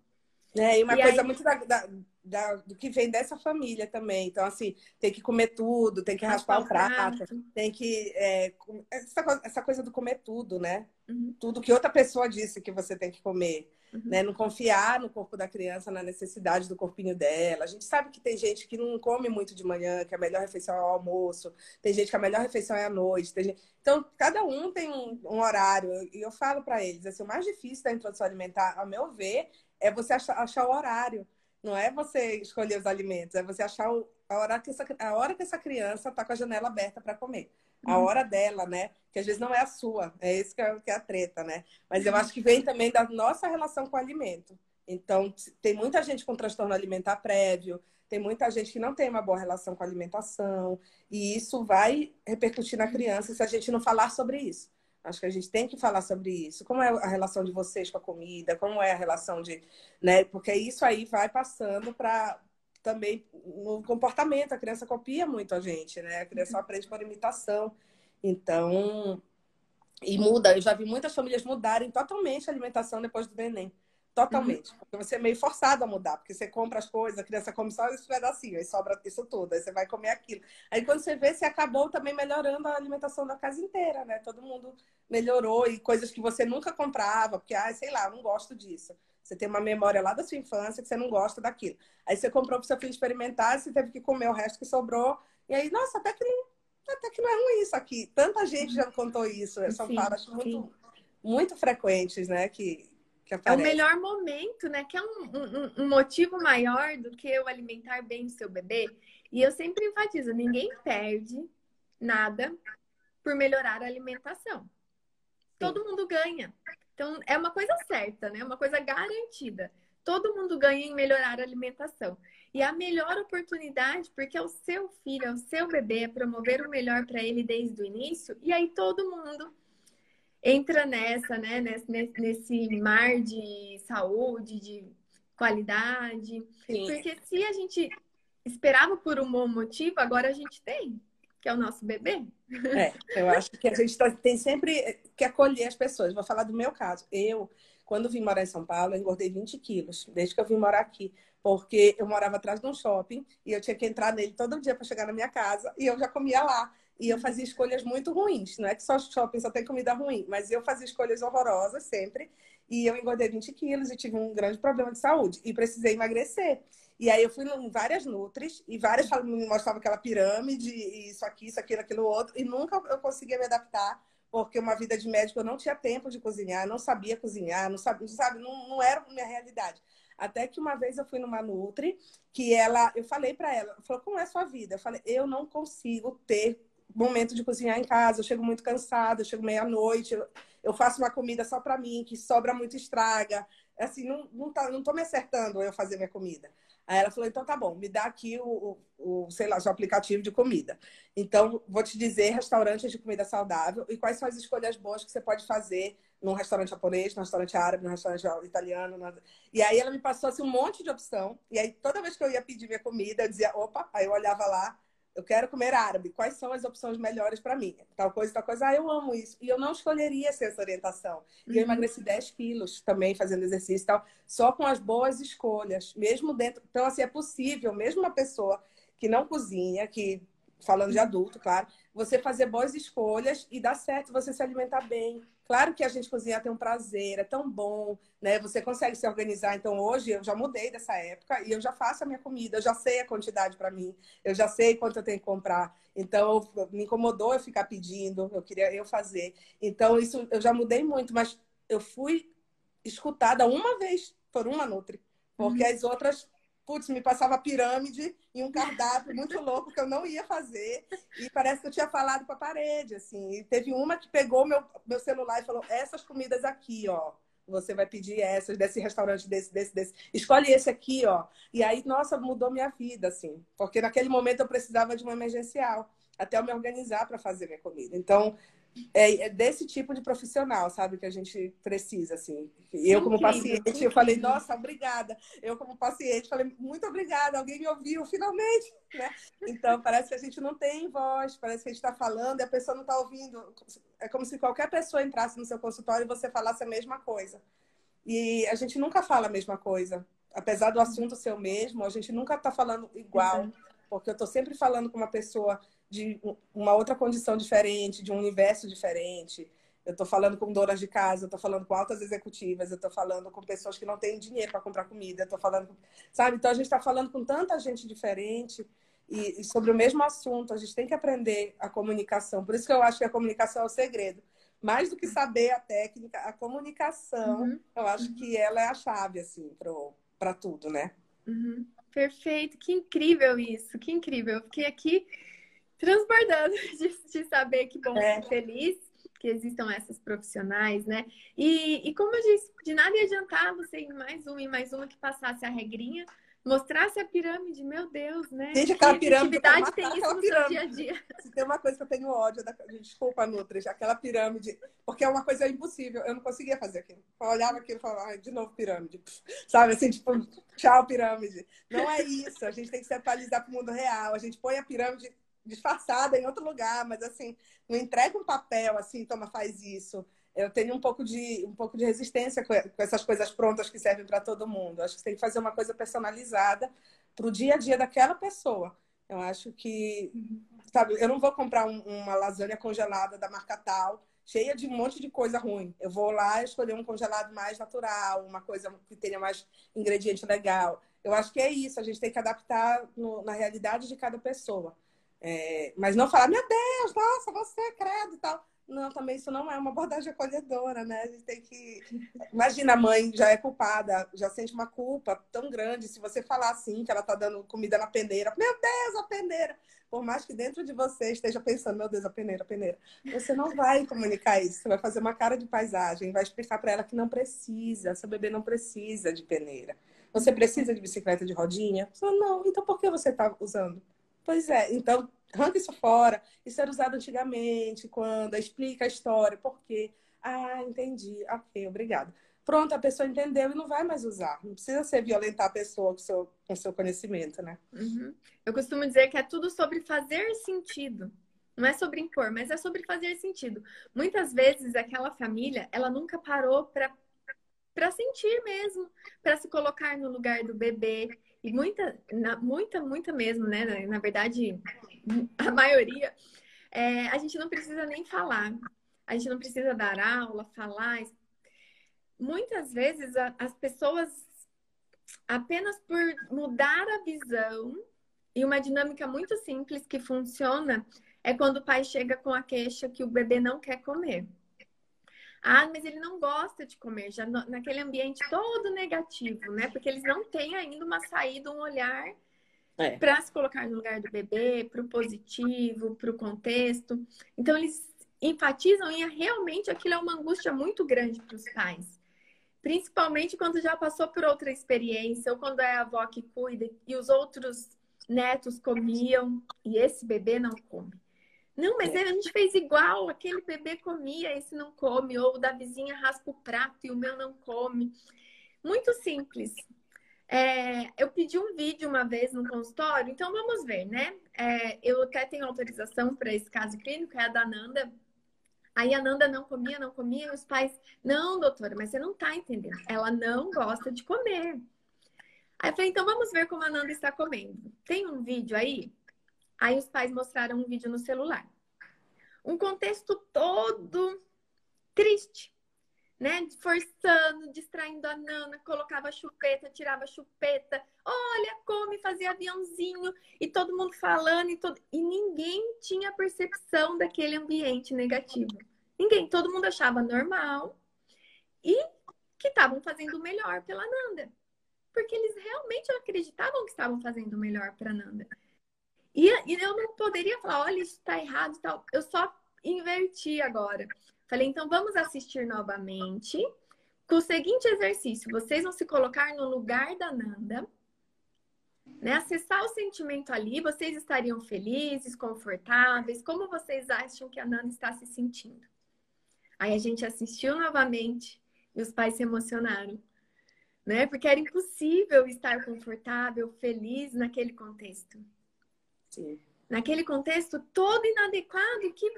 S2: É, e uma e coisa aí... muito da, da, da, do que vem dessa família também. Então, assim, tem que comer tudo, tem que raspar, o prato, prato, tem que. É, essa, essa coisa do comer tudo, né? Uhum. Tudo que outra pessoa disse que você tem que comer. Uhum. Né? Não confiar no corpo da criança, na necessidade do corpinho dela. A gente sabe que tem gente que não come muito de manhã, que a melhor refeição é o almoço. Tem gente que a melhor refeição é à noite. Gente... Então, cada um tem um, um horário. E eu falo para eles, assim, o mais difícil da introdução alimentar, ao meu ver, é você achar, achar o horário. Não é você escolher os alimentos, é você achar o, a, hora que essa, a hora que essa criança está com a janela aberta para comer a uhum. hora dela, né? Que às vezes não é a sua. É isso que é, que é a treta, né? Mas eu acho que vem também da nossa relação com o alimento. Então, tem muita gente com transtorno alimentar prévio, tem muita gente que não tem uma boa relação com a alimentação, e isso vai repercutir na criança se a gente não falar sobre isso. Acho que a gente tem que falar sobre isso. Como é a relação de vocês com a comida? Como é a relação de. Né? Porque isso aí vai passando para também no comportamento. A criança copia muito a gente, né? A criança aprende por imitação. Então. E muda. Eu já vi muitas famílias mudarem totalmente a alimentação depois do neném. Totalmente. Uhum. Porque você é meio forçado a mudar, porque você compra as coisas, a criança come só esse pedacinho, aí sobra isso tudo, aí você vai comer aquilo. Aí quando você vê, você acabou também melhorando a alimentação da casa inteira, né? Todo mundo melhorou e coisas que você nunca comprava, porque, ah, sei lá, não gosto disso. Você tem uma memória lá da sua infância que você não gosta daquilo. Aí você comprou para seu filho experimentar, você teve que comer o resto que sobrou. E aí, nossa, até que não, até que não é ruim isso aqui. Tanta gente já contou isso. São falas muito, muito frequentes, né? Que,
S1: é o melhor momento, né? Que é um, um, um, motivo maior do que o alimentar bem o seu bebê. E eu sempre enfatizo: ninguém perde nada por melhorar a alimentação. Todo mundo ganha. Então, é uma coisa certa, né? Uma coisa garantida. Todo mundo ganha em melhorar a alimentação. E a melhor oportunidade, porque é o seu filho, é o seu bebê, é promover o melhor para ele desde o início. E aí todo mundo entra nessa, né? Nesse, nesse mar de saúde, de qualidade. Sim. Porque se a gente esperava por um bom motivo, agora a gente tem, que é o nosso bebê.
S2: É, eu acho que a gente tá, tem sempre que acolher as pessoas. Vou falar do meu caso. Eu, quando vim morar em São Paulo, eu engordei 20 quilos, desde que eu vim morar aqui. Porque eu morava atrás de um shopping e eu tinha que entrar nele todo dia para chegar na minha casa e eu já comia lá. E eu fazia escolhas muito ruins. Não é que só shopping só tem comida ruim, mas eu fazia escolhas horrorosas sempre. E eu engordei 20 quilos e tive um grande problema de saúde. E precisei emagrecer. E aí eu fui em várias Nutris e várias me mostravam aquela pirâmide, isso aqui, isso aquilo, aquilo outro. E nunca eu conseguia me adaptar, porque uma vida de médico eu não tinha tempo de cozinhar, não sabia cozinhar, não sabia, sabe, não, não era minha realidade. Até que uma vez eu fui numa Nutri, que ela, eu falei para ela, falou, como é a sua vida? Eu falei, eu não consigo ter momento de cozinhar em casa, eu chego muito cansada, eu chego meia-noite, eu, eu, faço uma comida só para mim, que sobra muito estraga. Assim, não, não, tá, não tô me acertando eu fazer minha comida. Aí ela falou, então tá bom, me dá aqui o, o, o sei lá, o aplicativo de comida. Então, vou te dizer restaurantes de comida saudável e quais são as escolhas boas que você pode fazer num restaurante japonês, num restaurante árabe, num restaurante italiano. E aí ela me passou assim, um monte de opção. E aí toda vez que eu ia pedir minha comida, eu dizia, opa, aí eu olhava lá, eu quero comer árabe, quais são as opções melhores para mim? Tal coisa, tal coisa, ah, eu amo isso. E eu não escolheria essa orientação. E uhum. eu emagreci 10 quilos também fazendo exercício e tal, só com as boas escolhas, mesmo dentro. Então, assim, é possível, mesmo uma pessoa que não cozinha, que, falando de adulto, claro, você fazer boas escolhas e dar certo, você se alimentar bem. Claro que a gente cozinhar tem um prazer, é tão bom, né? Você consegue se organizar. Então, hoje eu já mudei dessa época e eu já faço a minha comida, eu já sei a quantidade para mim, eu já sei quanto eu tenho que comprar. Então, me incomodou eu ficar pedindo, eu queria eu fazer. Então, isso eu já mudei muito, mas eu fui escutada uma vez por uma Nutri, porque uhum. as outras putz, me passava pirâmide e um cardápio muito louco que eu não ia fazer. E parece que eu tinha falado para a parede, assim. E teve uma que pegou meu, meu celular e falou: essas comidas aqui, ó. Você vai pedir essas, desse restaurante, desse, desse, desse. Escolhe esse aqui, ó. E aí, nossa, mudou minha vida, assim. Porque naquele momento eu precisava de uma emergencial até eu me organizar para fazer minha comida. Então, é, é, desse tipo de profissional, sabe, que a gente precisa, assim. Eu, como paciente, eu falei, nossa, obrigada. Eu, como paciente, falei, muito obrigada, alguém me ouviu, finalmente, [laughs] né? Então, parece que a gente não tem voz, parece que a gente está falando e a pessoa não está ouvindo. É como se qualquer pessoa entrasse no seu consultório e você falasse a mesma coisa. E a gente nunca fala a mesma coisa. Apesar do assunto ser o mesmo, a gente nunca está falando igual. Porque eu estou sempre falando com uma pessoa de uma outra condição diferente, de um universo diferente. Eu estou falando com donas de casa, eu estou falando com altas executivas, eu estou falando com pessoas que não têm dinheiro para comprar comida, eu estou falando, sabe? Então a gente está falando com tanta gente diferente e, e, sobre o mesmo assunto. A gente tem que aprender a comunicação. Por isso que eu acho que a comunicação é o segredo. Mais do que saber a técnica, a comunicação, uhum. eu acho que ela é a chave assim para tudo, né?
S1: Uhum. Perfeito, que incrível isso, que incrível. Eu fiquei aqui transbordando [laughs] de, de saber que bom, é. feliz, que que existam essas profissionais, né? E, e como eu disse, de nada ia adiantar você ir mais uma e mais uma que passasse a regrinha, mostrasse a pirâmide, meu Deus, né?
S2: Gente, aquela pirâmide.
S1: Atividade tem isso no pirâmide. dia a dia.
S2: Se tem uma coisa que eu tenho ódio, da... desculpa, Nutri, aquela pirâmide, porque é uma coisa impossível. Eu não conseguia fazer aquilo. Eu olhava aquilo e falava, de novo pirâmide. [laughs] Sabe assim, tipo, tchau, pirâmide. Não é isso. A gente tem que se atualizar para o mundo real. A gente põe a pirâmide disfarçada em outro lugar, mas assim, não entrega um papel assim, toma, faz isso eu tenho um pouco de, um pouco de resistência com essas coisas prontas que servem para todo mundo. Acho que tem que fazer uma coisa personalizada para o dia a dia daquela pessoa. Eu acho que, sabe, eu não vou comprar um, uma lasanha congelada da marca tal, cheia de um monte de coisa ruim. Eu vou lá escolher um congelado mais natural, uma coisa que tenha mais ingrediente legal. Eu acho que é isso, a gente tem que adaptar no, na realidade de cada pessoa. É, mas não falar, meu Deus, nossa, você, credo e tal não, também isso não é uma abordagem acolhedora, né? A gente tem que. Imagina, a mãe já é culpada, já sente uma culpa tão grande. Se você falar assim, que ela tá dando comida na peneira, meu Deus, a peneira! Por mais que dentro de você esteja pensando, meu Deus, a peneira, a peneira. Você não vai comunicar isso. Você vai fazer uma cara de paisagem, vai explicar para ela que não precisa, seu bebê não precisa de peneira. Você precisa de bicicleta de rodinha? Não, então por que você está usando? Pois é, então arranca isso fora. Isso era usado antigamente, quando explica a história, por quê. Ah, entendi. Ok, obrigada. Pronto, a pessoa entendeu e não vai mais usar. Não precisa ser violentar a pessoa com seu, com seu conhecimento, né?
S1: Uhum. Eu costumo dizer que é tudo sobre fazer sentido. Não é sobre impor, mas é sobre fazer sentido. Muitas vezes aquela família, ela nunca parou para para sentir mesmo, para se colocar no lugar do bebê. E muita, na, muita, muita mesmo, né? Na, verdade, [laughs] a maioria, é, a gente não precisa nem falar. A gente não precisa dar aula, falar. Muitas vezes a, as pessoas, apenas por mudar a visão, e uma dinâmica muito simples que funciona é quando o pai chega com a queixa que o bebê não quer comer. Ah, mas ele não gosta de comer, já naquele ambiente todo negativo, né? Porque eles não têm ainda uma saída, um olhar é. para se colocar no lugar do bebê, para o positivo, para o contexto. Então, eles enfatizam em realmente aquilo é uma angústia muito grande para os pais. Principalmente quando já passou por outra experiência, ou quando é a avó que cuida e os outros netos comiam e esse bebê não come. Não, mas é. a gente fez igual, aquele bebê comia, esse não come, ou da vizinha raspa o prato e o meu não come. Muito simples. É, eu pedi um vídeo uma vez no consultório, então vamos ver, né? É, eu até tenho autorização para esse caso clínico, é a da Nanda. Aí a Nanda não comia, não comia, e os pais, não, doutora, mas você não está entendendo. Ela não gosta de comer. Aí eu falei, então vamos ver como a Nanda está comendo. Tem um vídeo aí? Aí os pais mostraram um vídeo no celular. Um contexto todo triste né? Forçando, distraindo a Nana, colocava chupeta, tirava chupeta. Olha, come, fazia aviãozinho. E todo mundo falando e, todo... e ninguém tinha percepção daquele ambiente negativo. Ninguém, todo mundo achava normal e que estavam fazendo o melhor pela Nanda. Porque eles realmente acreditavam que estavam fazendo o melhor para Nanda. E, e eu não poderia falar, olha, isso está errado e tal. Eu só inverti agora. Falei, então vamos assistir novamente com o seguinte exercício: vocês vão se colocar no lugar da Nanda, né? Acessar o sentimento ali, vocês estariam felizes, confortáveis, como vocês acham que a Nanda está se sentindo? Aí a gente assistiu novamente e os pais se emocionaram, né? Porque era impossível estar confortável, feliz naquele contexto. Naquele contexto todo inadequado que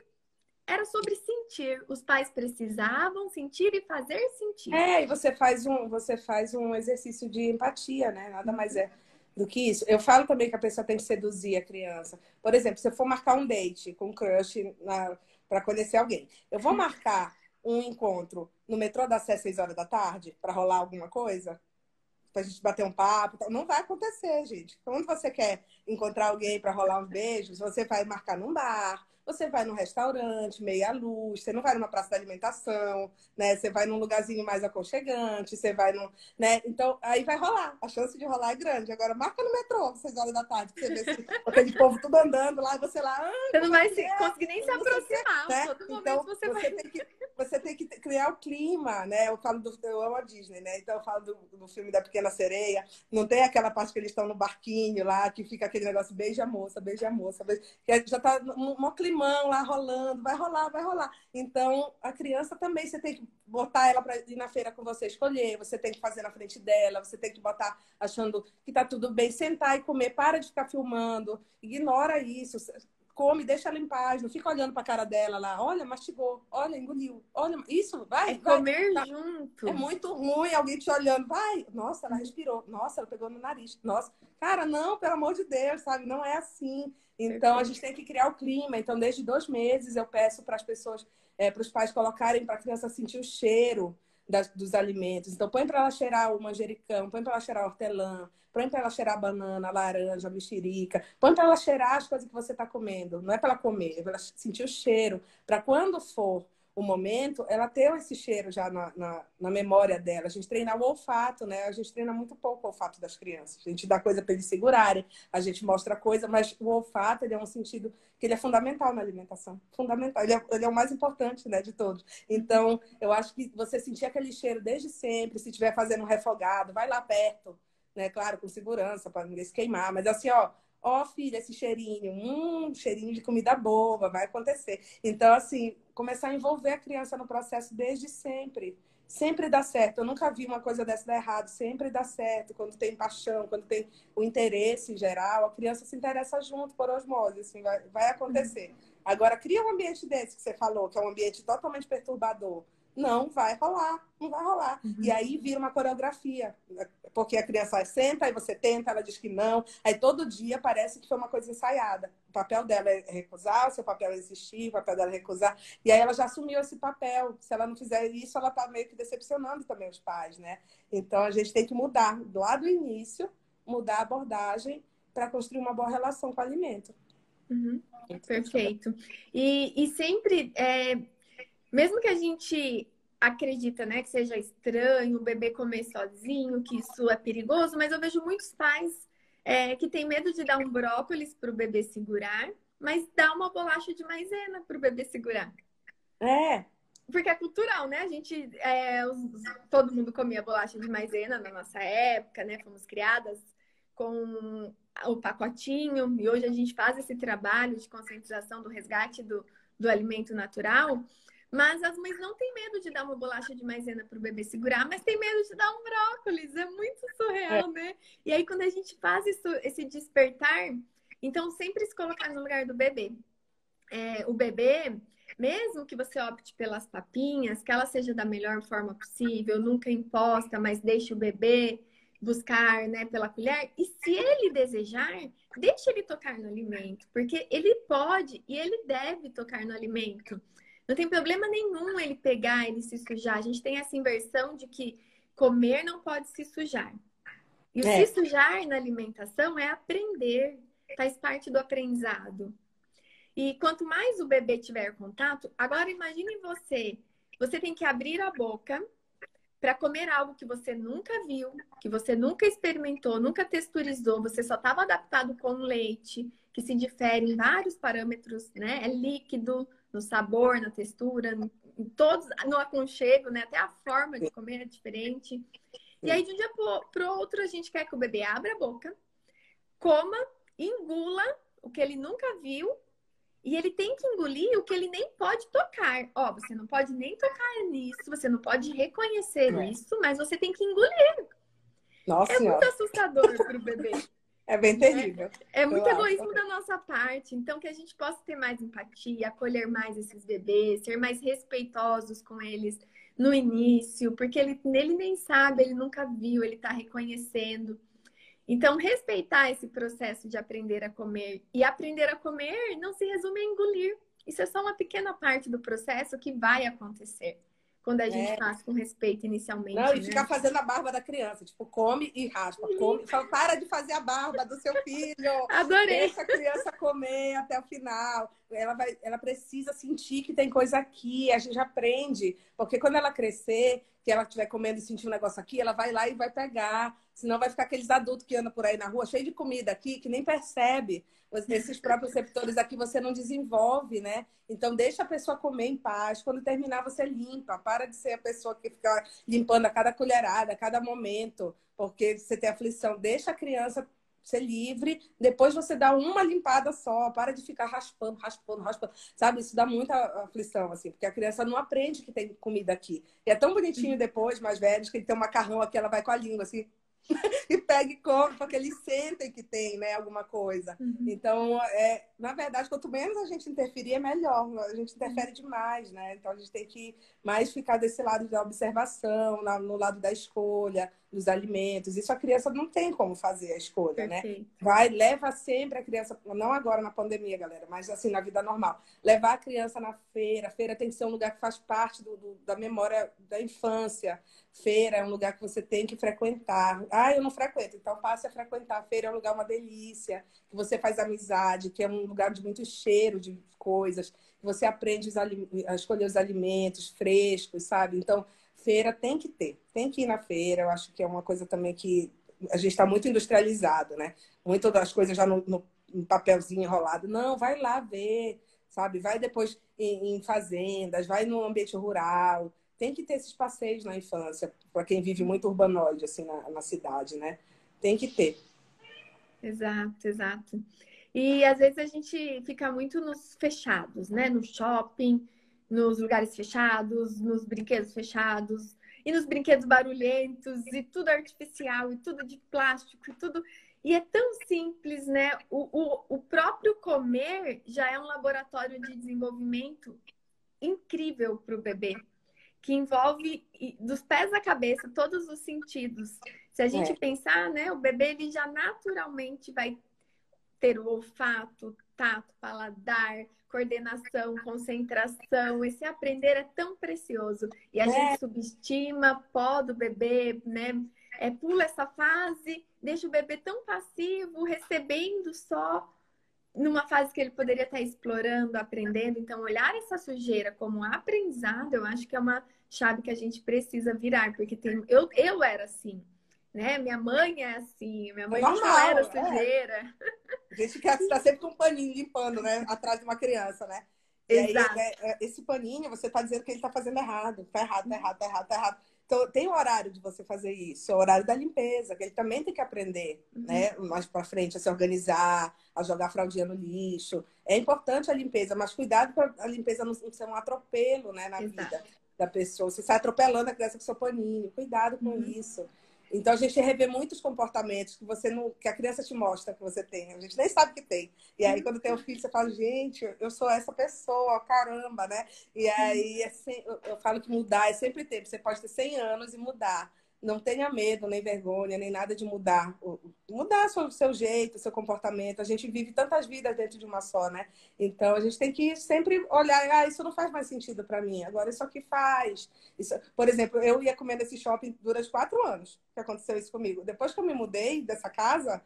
S1: era sobre sentir. Os pais precisavam sentir e fazer sentir.
S2: É, e você faz um, você faz um exercício de empatia, né? Nada mais é do que isso. Eu falo também que a pessoa tem que seduzir a criança. Por exemplo, se eu for marcar um date com um crush para conhecer alguém, eu vou marcar um encontro no metrô das 6 horas da tarde para rolar alguma coisa? Pra gente bater um papo. Não vai acontecer, gente. Quando você quer encontrar alguém para rolar uns beijos, você vai marcar num bar, Você vai num restaurante, meia luz, você não vai numa praça de alimentação, né? Você vai num lugarzinho mais aconchegante, você vai num. Né? Então, aí vai rolar. A chance de rolar é grande. Agora, marca no metrô, seis horas da tarde, pra você ver se, [laughs] aquele povo tudo andando lá, e você lá. Ah,
S1: você não vai se, conseguir nem se aproximar.
S2: né? Todo então, você, você vai... tem que, você tem que criar o clima, né? Eu falo do. Eu amo a Disney, né? Então eu falo do, do filme da Pequena Sereia. Não tem aquela parte que eles estão no barquinho lá, que fica aquele negócio beija a moça, beija a moça, beija... que já tá um climão lá rolando, vai rolar, vai rolar. Então, a criança também, você tem que botar ela para ir na feira com você escolher, você tem que fazer na frente dela, você tem que botar achando que tá tudo bem, sentar e comer, para de ficar filmando, ignora isso come, deixa ela em paz, não fica olhando para a cara dela lá, olha, mastigou, olha, engoliu, olha, isso, vai.
S1: É
S2: vai,
S1: comer tá. junto.
S2: É muito ruim alguém te olhando, vai, nossa, ela respirou, nossa, ela pegou no nariz, nossa, cara, não, pelo amor de Deus, sabe, não é assim. Então a gente tem que criar o clima. Então, desde dois meses eu peço para as pessoas, é, para os pais colocarem para a criança sentir o cheiro das, dos alimentos. Então, põe para ela cheirar o manjericão, põe para ela cheirar hortelã, põe para ela cheirar banana, laranja, mexerica, põe para ela cheirar as coisas que você está comendo. Não é para ela comer, é para ela sentir o cheiro. Para quando for o momento, ela ter esse cheiro já na, na, na, memória dela. A gente treina o olfato, né? A gente treina muito pouco o olfato das crianças. A gente dá coisa para eles segurarem, a gente mostra coisa, mas o olfato ele é um sentido que ele é fundamental na alimentação. Fundamental. Ele é, ele é o mais importante, né, de todos. Então, eu acho que você sentir aquele cheiro desde sempre, se estiver fazendo um refogado, vai lá perto, né? Claro, com segurança, para ninguém se queimar. Mas assim, ó, ó, oh, filha, esse cheirinho, hum, cheirinho de comida boa, vai acontecer. Então, assim, começar a envolver a criança no processo desde sempre. Sempre dá certo. Eu nunca vi uma coisa dessa dar errado. Sempre dá certo. Quando tem paixão, quando tem o interesse em geral, a criança se interessa junto por osmose. Assim, vai, vai acontecer. Agora, cria um ambiente desse que você falou, que é um ambiente totalmente perturbador não vai rolar, não vai rolar. Uhum. E aí vira uma coreografia, porque a criança senta, aí você tenta, ela diz que não, aí todo dia parece que foi uma coisa ensaiada. O papel dela é recusar, o seu papel é insistir, o papel dela é recusar. E aí ela já assumiu esse papel. Se ela não fizer isso, ela está meio que decepcionando também os pais, né? Então a gente tem que mudar lá do início, mudar a abordagem para construir uma boa relação com o alimento.
S1: Uhum. Perfeito. E, e sempre é mesmo que a gente acredita, né, que seja estranho o bebê comer sozinho, que isso é perigoso, mas eu vejo muitos pais é, que têm medo de dar um brócolis para o bebê segurar, mas dá uma bolacha de maisena para o bebê segurar.
S2: É.
S1: Porque é cultural, né? A gente, é, os, todo mundo comia bolacha de maisena na nossa época, né? Fomos criadas com o pacotinho e hoje a gente faz esse trabalho de conscientização do resgate do, do alimento natural. Mas as mães não têm medo de dar uma bolacha de maisena para o bebê segurar, mas tem medo de dar um brócolis. É muito surreal, é. né? E aí, quando a gente faz isso, esse despertar, então sempre se colocar no lugar do bebê. É, o bebê, mesmo que você opte pelas papinhas, que ela seja da melhor forma possível, nunca imposta, mas deixe o bebê buscar, né, pela colher. E se ele desejar, deixe ele tocar no alimento, porque ele pode e ele deve tocar no alimento. Não tem problema nenhum ele pegar, ele se sujar. A gente tem essa inversão de que comer não pode se sujar. E o é. se sujar na alimentação é aprender, faz parte do aprendizado. E quanto mais o bebê tiver contato, agora imagine você, você tem que abrir a boca para comer algo que você nunca viu, que você nunca experimentou, nunca texturizou, você só estava adaptado com leite, que se difere em vários parâmetros, né? É líquido, no sabor, na textura, em todos, no aconchego, né? Até a forma de comer é diferente. E aí, de um dia para o outro, a gente quer que o bebê abra a boca, coma, engula o que ele nunca viu e ele tem que engolir o que ele nem pode tocar. Ó, você não pode nem tocar nisso, você não pode reconhecer é. isso, mas você tem que engolir.
S2: Nossa
S1: é muito assustador para o bebê.
S2: É bem terrível.
S1: É, é muito egoísmo da nossa parte. Então, que a gente possa ter mais empatia, acolher mais esses bebês, ser mais respeitosos com eles no início, porque ele, ele nem sabe, ele nunca viu, ele está reconhecendo. Então, respeitar esse processo de aprender a comer. E aprender a comer não se resume a engolir. Isso é só uma pequena parte do processo que vai acontecer. Quando a gente é. faz com respeito inicialmente.
S2: Não, e né? ficar fazendo a barba da criança. Tipo, come e raspa. Come. Fala, para de fazer a barba do seu filho.
S1: Adorei.
S2: Deixa a criança comer até o final. Ela, vai, ela precisa sentir que tem coisa aqui. A gente aprende. Porque quando ela crescer, que ela estiver comendo e sentir um negócio aqui, ela vai lá e vai pegar. Senão vai ficar aqueles adultos que andam por aí na rua, cheio de comida aqui, que nem percebe. Esses próprios receptores aqui você não desenvolve, né? Então deixa a pessoa comer em paz. Quando terminar, você limpa. Para de ser a pessoa que fica limpando a cada colherada, a cada momento, porque você tem aflição. Deixa a criança ser livre. Depois você dá uma limpada só. Para de ficar raspando, raspando, raspando. Sabe? Isso dá muita aflição, assim, porque a criança não aprende que tem comida aqui. E é tão bonitinho uhum. depois, mais velhos, que ele tem um macarrão aqui, ela vai com a língua, assim. [laughs] e pega e come, porque eles sentem que tem, né, alguma coisa. Uhum. Então, é, na verdade, quanto menos a gente interferir, é melhor. A gente interfere demais, né? Então, a gente tem que mais ficar desse lado da observação, no lado da escolha, dos alimentos. Isso a criança não tem como fazer a escolha, né? Perfeito. né? Vai, leva sempre a criança, não agora na pandemia, galera, mas assim, na vida normal. Levar a criança na feira. Feira tem que ser um lugar que faz parte do, do, da memória da infância. Feira é um lugar que você tem que frequentar. Ah, eu não frequento, então passe a frequentar. Feira é um lugar uma delícia, que você faz amizade, que é um lugar de muito cheiro de coisas. Você aprende a escolher os alimentos frescos, sabe? Então, feira tem que ter, tem que ir na feira. Eu acho que é uma coisa também que a gente está muito industrializado, né? Muitas das coisas já no, no, papelzinho enrolado. Não, vai lá ver, sabe? Vai depois em, em fazendas, vai no ambiente rural. Tem que ter esses passeios na infância, para quem vive muito urbanoide, assim, na, na cidade, né? Tem que ter.
S1: Exato, exato. E às vezes a gente fica muito nos fechados, né? No shopping, nos lugares fechados, nos brinquedos fechados, e nos brinquedos barulhentos, e tudo artificial, e tudo de plástico, e tudo. E é tão simples, né? O, o, o próprio comer já é um laboratório de desenvolvimento incrível para o bebê, que envolve dos pés à cabeça todos os sentidos. Se a gente é. pensar, né, o bebê ele já naturalmente vai ter o olfato, tato, paladar, coordenação, concentração. Esse aprender é tão precioso. E a é. gente subestima, pó do bebê, né? É, pula essa fase, deixa o bebê tão passivo, recebendo só numa fase que ele poderia estar explorando, aprendendo. Então, olhar essa sujeira como aprendizado, eu acho que é uma chave que a gente precisa virar, porque tem... eu, eu era assim né? Minha mãe é assim, minha mãe Normal, não era é. sujeira.
S2: É. A gente quer estar sempre com um paninho limpando, né? Atrás de uma criança, né? E Exato. Aí, é, é, esse paninho, você está dizendo que ele está fazendo errado. Tá errado, tá errado, tá errado, tá errado. Então, tem o horário de você fazer isso, é o horário da limpeza, que ele também tem que aprender, uhum. né? Mais para frente, a se organizar, a jogar fraldinha no lixo. É importante a limpeza, mas cuidado para a limpeza não ser um atropelo, né, na Exato. vida da pessoa. Você sai atropelando a criança com seu paninho. Cuidado com uhum. isso. Então a gente revê muitos comportamentos que você não, que a criança te mostra que você tem. A gente nem sabe que tem. E aí quando tem o um filho você fala, gente, eu sou essa pessoa, caramba, né? E aí é eu, eu falo que mudar é sempre tempo. Você pode ter 100 anos e mudar não tenha medo, nem vergonha, nem nada de mudar. Mudar o seu jeito, seu comportamento. A gente vive tantas vidas dentro de uma só, né? Então a gente tem que sempre olhar, ah, isso não faz mais sentido para mim. Agora isso aqui faz. Isso... Por exemplo, eu ia comer nesse shopping durante quatro anos que aconteceu isso comigo. Depois que eu me mudei dessa casa,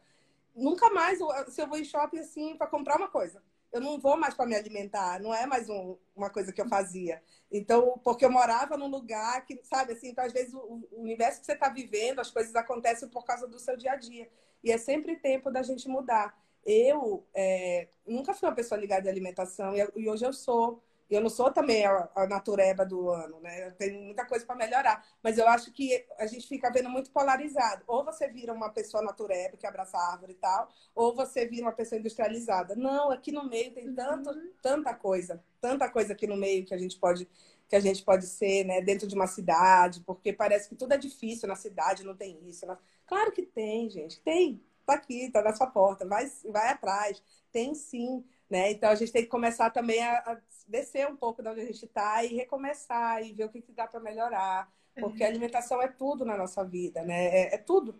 S2: nunca mais se eu vou em shopping assim para comprar uma coisa eu não vou mais para me alimentar, não é mais um, uma coisa que eu fazia. Então, porque eu morava num lugar que, sabe, assim, então, às vezes o, o universo que você está vivendo, as coisas acontecem por causa do seu dia a dia. E é sempre tempo da gente mudar. Eu é, nunca fui uma pessoa ligada à alimentação e, e hoje eu sou. Eu não sou também a, a natureba do ano, né? Tem muita coisa para melhorar. Mas eu acho que a gente fica vendo muito polarizado. Ou você vira uma pessoa natureba, que abraça a árvore e tal, ou você vira uma pessoa industrializada. Não, aqui no meio tem tanto, uhum. tanta coisa, tanta coisa aqui no meio que a gente pode que a gente pode ser, né, dentro de uma cidade, porque parece que tudo é difícil na cidade, não tem isso. Claro que tem, gente, tem. Tá aqui, tá na sua porta, vai, vai atrás. Tem sim Né? Então a gente tem que começar também a, a descer um pouco de onde a gente está e recomeçar e ver o que, que dá para melhorar. Porque a alimentação é tudo na nossa vida, né? É, é tudo.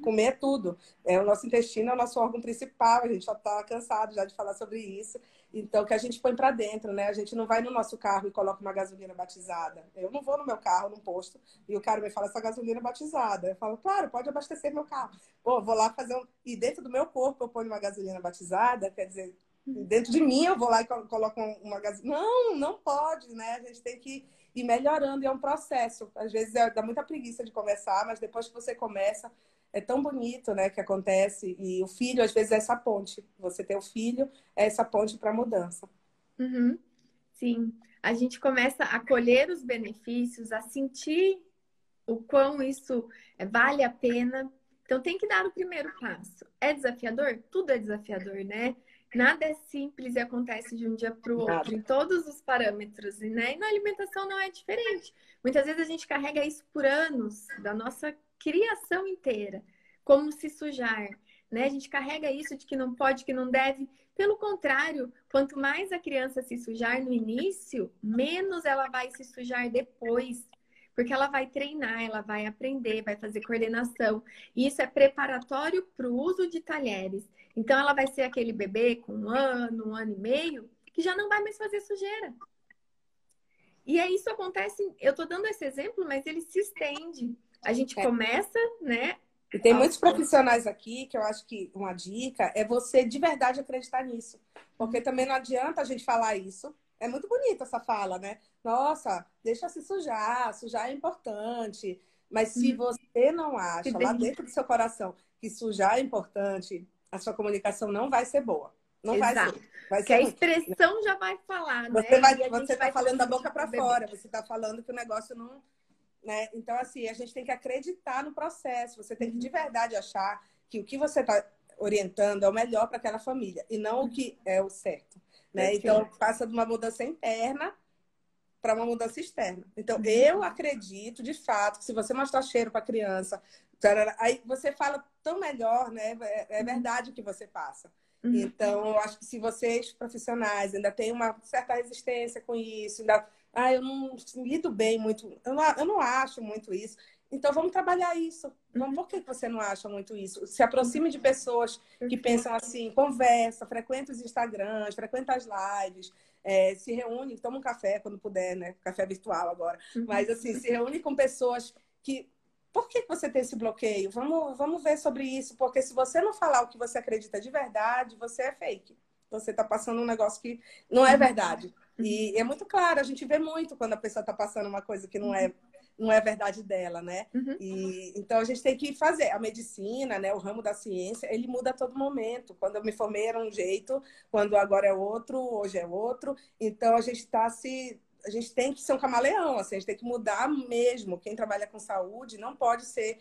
S2: Comer é tudo. É, o nosso intestino é o nosso órgão principal, a gente já está cansado já de falar sobre isso. Então, que a gente põe para dentro, né? A gente não vai no nosso carro e coloca uma gasolina batizada. Eu não vou no meu carro, num posto, e o cara me fala essa gasolina batizada. Eu falo, claro, pode abastecer meu carro. Pô, vou lá fazer um. E dentro do meu corpo eu ponho uma gasolina batizada, quer dizer, dentro de mim eu vou lá e coloco uma gasolina. Não, não pode, né? A gente tem que ir melhorando, e é um processo. Às vezes é, dá muita preguiça de conversar, mas depois que você começa, é tão bonito, né, que acontece. E o filho, às vezes, é essa ponte. Você ter o filho é essa ponte para a mudança.
S1: Uhum. Sim. A gente começa a colher os benefícios, a sentir o quão isso vale a pena. Então, tem que dar o primeiro passo. É desafiador? Tudo é desafiador, né? Nada é simples e acontece de um dia para o outro, em todos os parâmetros, né? E na alimentação não é diferente. Muitas vezes a gente carrega isso por anos da nossa criação inteira, como se sujar, né? A gente carrega isso de que não pode, que não deve. Pelo contrário, quanto mais a criança se sujar no início, menos ela vai se sujar depois. Porque ela vai treinar, ela vai aprender, vai fazer coordenação. E isso é preparatório para o uso de talheres. Então, ela vai ser aquele bebê com um ano, um ano e meio, que já não vai mais fazer sujeira. E aí isso acontece, eu estou dando esse exemplo, mas ele se estende. A gente é. começa, né?
S2: E tem muitos profissionais aqui que eu acho que uma dica é você de verdade acreditar nisso. Porque também não adianta a gente falar isso. É muito bonita essa fala, né? Nossa, deixa se sujar, sujar é importante. Mas se uhum. você não acha lá dentro do seu coração que sujar é importante, a sua comunicação não vai ser boa. Não Exato. vai ser. Vai
S1: ser a expressão ruim. já vai falar,
S2: né? Você, vai, você tá falando da boca para fora, você tá falando que o negócio não. Né? Então, assim, a gente tem que acreditar no processo. Você tem que de uhum. verdade achar que o que você está orientando é o melhor para aquela família e não o que é o certo. Né? Então, passa de uma mudança interna para uma mudança externa. Então, uhum. eu acredito, de fato, que se você mostrar cheiro para a criança, aí você fala tão melhor, né? É, é uhum. verdade o que você passa. Uhum. Então, eu acho que se vocês, profissionais, ainda têm uma certa resistência com isso, ainda, ah, eu não lido bem muito, eu não, eu não acho muito isso. Então, vamos trabalhar isso. Vamos, por que você não acha muito isso? Se aproxime de pessoas que pensam assim, conversa, frequenta os Instagrams, frequenta as lives, é, se reúne, toma um café quando puder, né? Café virtual agora. Uhum. Mas, assim, se reúne com pessoas que por que você tem esse bloqueio? Vamos, vamos ver sobre isso, porque se você não falar o que você acredita de verdade, você é fake. Você está passando um negócio que não é verdade. E é muito claro, a gente vê muito quando a pessoa está passando uma coisa que não é não é verdade dela, né? Uhum. E, então a gente tem que fazer. A medicina, né, o ramo da ciência, ele muda a todo momento. Quando eu me formei era um jeito, quando agora é outro, hoje é outro. Então a gente está se a gente tem que ser um camaleão, assim, a gente tem que mudar mesmo. Quem trabalha com saúde não pode ser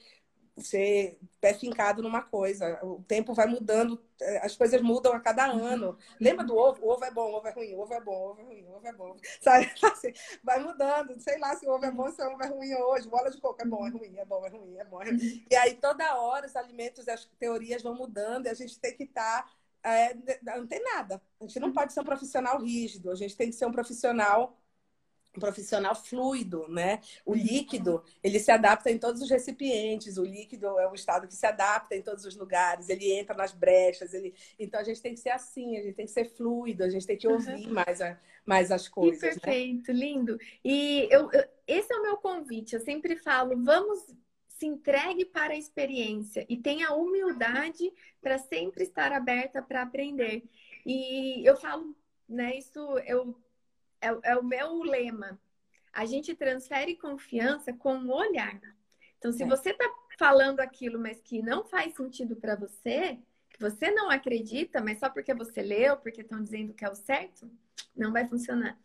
S2: ser pé fincado numa coisa. O tempo vai mudando, eh, as coisas mudam a cada ano. Lembra do ovo? O ovo é bom, o ovo é ruim, o ovo é bom, o ovo é ruim, o ovo é bom. [laughs] Sabe? Assim, vai mudando. Sei lá se o ovo é bom, se o ovo é ruim hoje. Bola de coco é bom, é ruim, é bom, é ruim, é bom. É ruim. E aí, toda hora, os alimentos, as teorias vão mudando e a gente tem que estar. Tá, é, não tem nada. A gente não pode ser um profissional rígido, a gente tem que ser um profissional um profissional fluido, né? O líquido, ele se adapta em todos os recipientes, o líquido é um estado que se adapta em todos os lugares, ele entra nas brechas, ele... então a gente tem que ser assim, a gente tem que ser fluido, a gente tem que ouvir uhum. mais, a, mais as coisas.
S1: Que né? perfeito, né? lindo. E eu, eu, esse é o meu convite, eu sempre falo, vamos se entregue para a experiência e tenha humildade para sempre estar aberta para aprender. E eu falo, né, isso eu é, é o meu lema. A gente transfere confiança com o olhar. Então, se é. você está falando aquilo, mas que não faz sentido para você, que você não acredita, mas só porque você leu, porque estão dizendo que é o certo, não vai funcionar.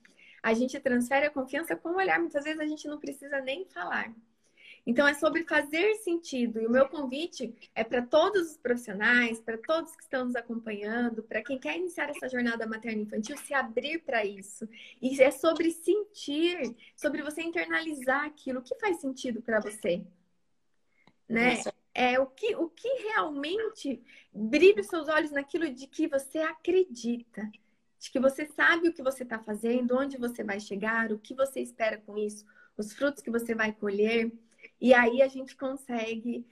S1: A gente transfere a confiança com o olhar. Muitas vezes a gente não precisa nem falar. Então, é sobre fazer sentido. E o meu convite é para todos os profissionais, para todos que estão nos acompanhando, para quem quer iniciar essa jornada materno-infantil, se abrir para isso. E é sobre sentir, sobre você internalizar aquilo que faz sentido para você. Né? É o que, o que realmente brilha os seus olhos naquilo de que você acredita. de que você sabe o que você está fazendo, onde você vai chegar, o que você espera com isso, os frutos que você vai colher. E aí a gente consegue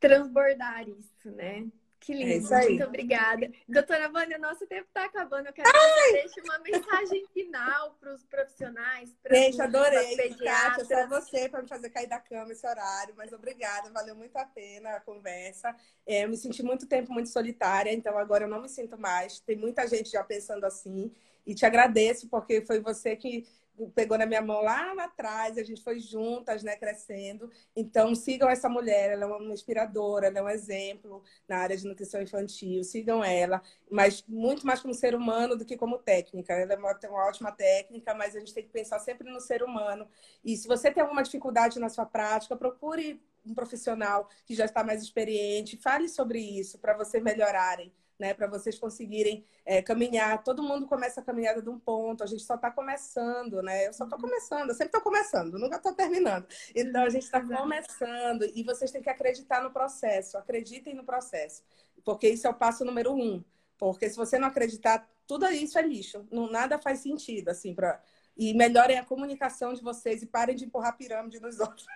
S1: transbordar isso, né? Que é lindo, é muito obrigada. Doutora Vânia, nosso tempo está acabando. Eu quero que você deixe uma mensagem final para os profissionais.
S2: Gente, adorei. Kátia, só você para me fazer cair da cama esse horário, mas obrigada, valeu muito a pena a conversa. É, eu me senti muito tempo muito solitária, então agora eu não me sinto mais. Tem muita gente já pensando assim. E te agradeço, porque foi você que pegou na minha mão lá atrás, a gente foi juntas, né, crescendo. Então, sigam essa mulher, ela é uma inspiradora, ela é um exemplo na área de nutrição infantil, sigam ela, mas muito mais como ser humano do que como técnica. Ela é uma, tem uma ótima técnica, mas a gente tem que pensar sempre no ser humano. E se você tem alguma dificuldade na sua prática, procure um profissional que já está mais experiente, fale sobre isso para vocês melhorarem né? Para vocês conseguirem é, caminhar. Todo mundo começa a caminhada de um ponto, a gente só está começando, né? Eu só estou começando, eu sempre estou começando, nunca estou terminando. Então a gente está começando e vocês têm que acreditar no processo, acreditem no processo, porque isso é o passo número um. Porque se você não acreditar, tudo isso é lixo, não, nada faz sentido, assim, para. E melhorem a comunicação de vocês e parem de empurrar pirâmide nos [laughs] outros.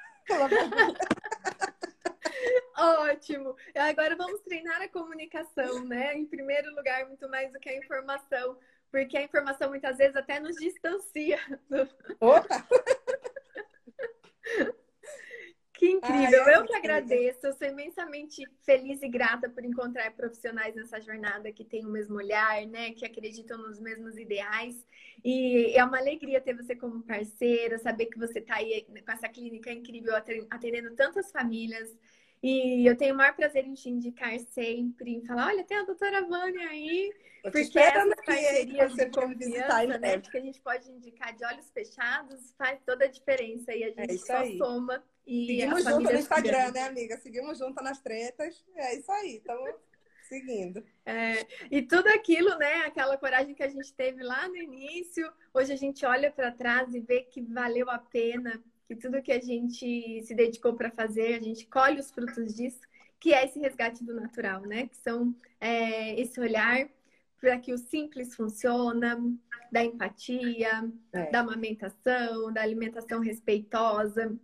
S1: Ótimo! Agora vamos treinar a comunicação, né? Em primeiro lugar, muito mais do que a informação, porque a informação muitas vezes até nos distancia.
S2: Opa! [laughs]
S1: Que incrível! Ai, eu que agradeço. Eu sou imensamente feliz e grata por encontrar profissionais nessa jornada que têm o mesmo olhar, né? Que acreditam nos mesmos ideais. E é uma alegria ter você como parceira, saber que você está aí com essa clínica incrível, atendendo tantas famílias. E eu tenho o maior prazer em te indicar sempre, em falar, olha, tem a doutora Vânia aí,
S2: eu porque essas parcerias de confiança,
S1: né, que a gente pode indicar de olhos fechados, faz toda a diferença e a é gente é só aí. soma. E
S2: Seguimos junto no Instagram, né, amiga? Seguimos junto nas tretas. É isso aí, estamos [laughs] seguindo.
S1: É, e tudo aquilo, né? Aquela coragem que a gente teve lá no início, hoje a gente olha para trás e vê que valeu a pena que tudo que a gente se dedicou para fazer, a gente colhe os frutos disso, que é esse resgate do natural, né? Que são é, esse olhar para que o simples funciona, da empatia, é. da amamentação, da alimentação respeitosa.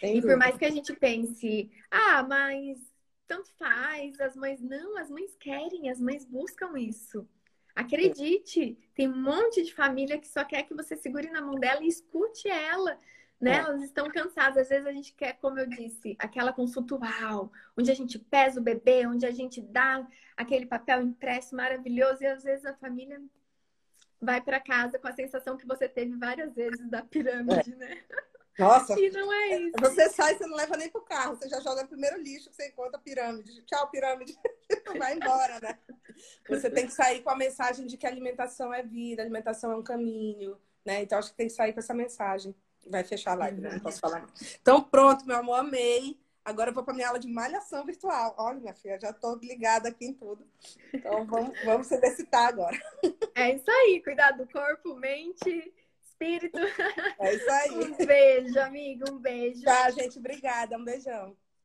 S1: Sem e dúvida. por mais que a gente pense, ah, mas tanto faz, as mães não, as mães querem, as mães buscam isso. Acredite, tem um monte de família que só quer que você segure na mão dela e escute ela né? É. Elas estão cansadas. Às vezes a gente quer, como eu disse, aquela consulta uau, onde a gente pesa o bebê, onde a gente dá aquele papel impresso maravilhoso e às vezes a família vai para casa com a sensação que você teve várias vezes da pirâmide, é. né?
S2: Nossa.
S1: E não é isso.
S2: Você sai, você não leva nem pro carro, você já joga o primeiro lixo que você encontra a pirâmide. Tchau, pirâmide. [laughs] Vai embora, né? Você tem que sair com a mensagem de que alimentação é vida, alimentação é um caminho, né? Então acho que tem que sair com essa mensagem. Vai fechar a live, né? não posso falar. [laughs] Então, pronto, meu amor, amei. Agora eu vou para minha aula de malhação virtual. Olha, minha filha, já estou ligada aqui em tudo. Então, vamos, [laughs] vamos se exercitar agora.
S1: É isso aí. Cuidar do corpo, mente, espírito.
S2: É isso aí. [laughs]
S1: Um beijo, amigo. Um beijo.
S2: Tá, gente. Obrigada. Um beijão.